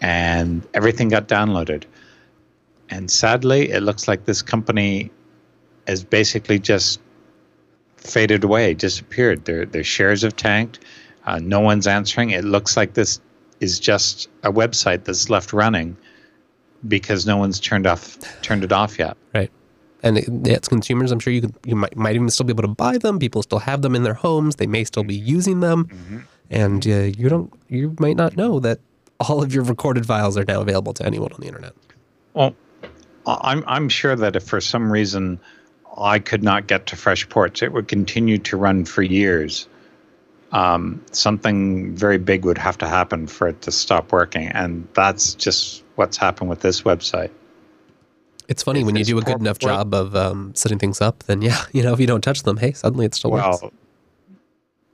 And everything got downloaded. And sadly, it looks like this company has basically just faded away, disappeared. Their, their shares have tanked. Uh, no one's answering. It looks like this is just a website that's left running because no one's turned off turned it off yet. Right. And it, it's consumers. I'm sure you could, you might, might even still be able to buy them. People still have them in their homes. They may still be using them, Mm-hmm. and uh, you don't, you might not know that all of your recorded files are now available to anyone on the internet. Well, I'm I'm sure that if for some reason I could not get to FreshPorts, it would continue to run for years. Um, something very big would have to happen for it to stop working, and that's just what's happened with this website. It's funny If when you do a good enough well- job of um, setting things up, then yeah, you know, if you don't touch them, hey, suddenly it still works. Well,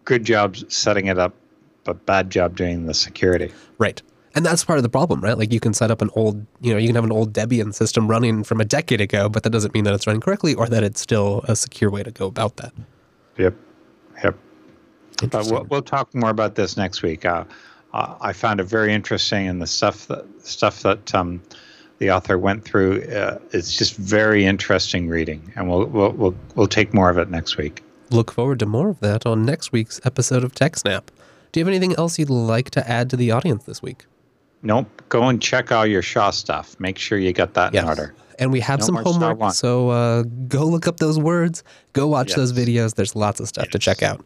good job setting it up, but bad job doing the security. Right. And that's part of the problem, right? Like you can set up an old, you know, you can have an old Debian system running from a decade ago, but that doesn't mean that it's running correctly or that it's still a secure way to go about that. Yep, yep. But we'll, we'll talk more about this next week. Uh, uh, I found it very interesting, and the stuff that stuff that um, the author went through. Uh, it's just very interesting reading, and we'll we'll we'll, we'll take more of it next week. Look forward to more of that on next week's episode of TechSnap. Do you have anything else you'd like to add to the audience this week? Nope. Go and check all your SHA stuff. Make sure you get that in order. And we have No some homework, so uh, go look up those words, go watch those videos. There's lots of stuff to check out.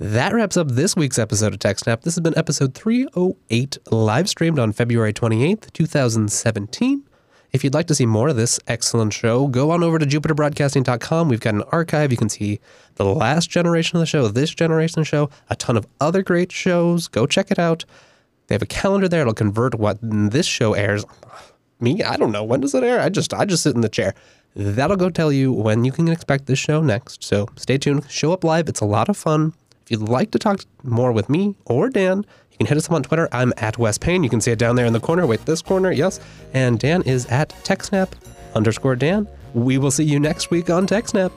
That wraps up this week's episode of TechSnap. This has been episode 308, live streamed on February 28th, 2017. If you'd like to see more of this excellent show, go on over to jupiterbroadcasting.com. We've got an archive. You can see the last generation of the show, this generation of the show, a ton of other great shows. Go check it out. They have a calendar there. It'll convert what this show airs. Me, I don't know. When does it air? I just I just sit in the chair. That'll go tell you when you can expect this show next. So stay tuned. Show up live. It's a lot of fun. If you'd like to talk more with me or Dan, you can hit us up on Twitter. I'm at Wes Payne. You can see it down there in the corner. Wait, this corner, yes. And Dan is at TechSnap underscore Dan. We will see you next week on TechSnap.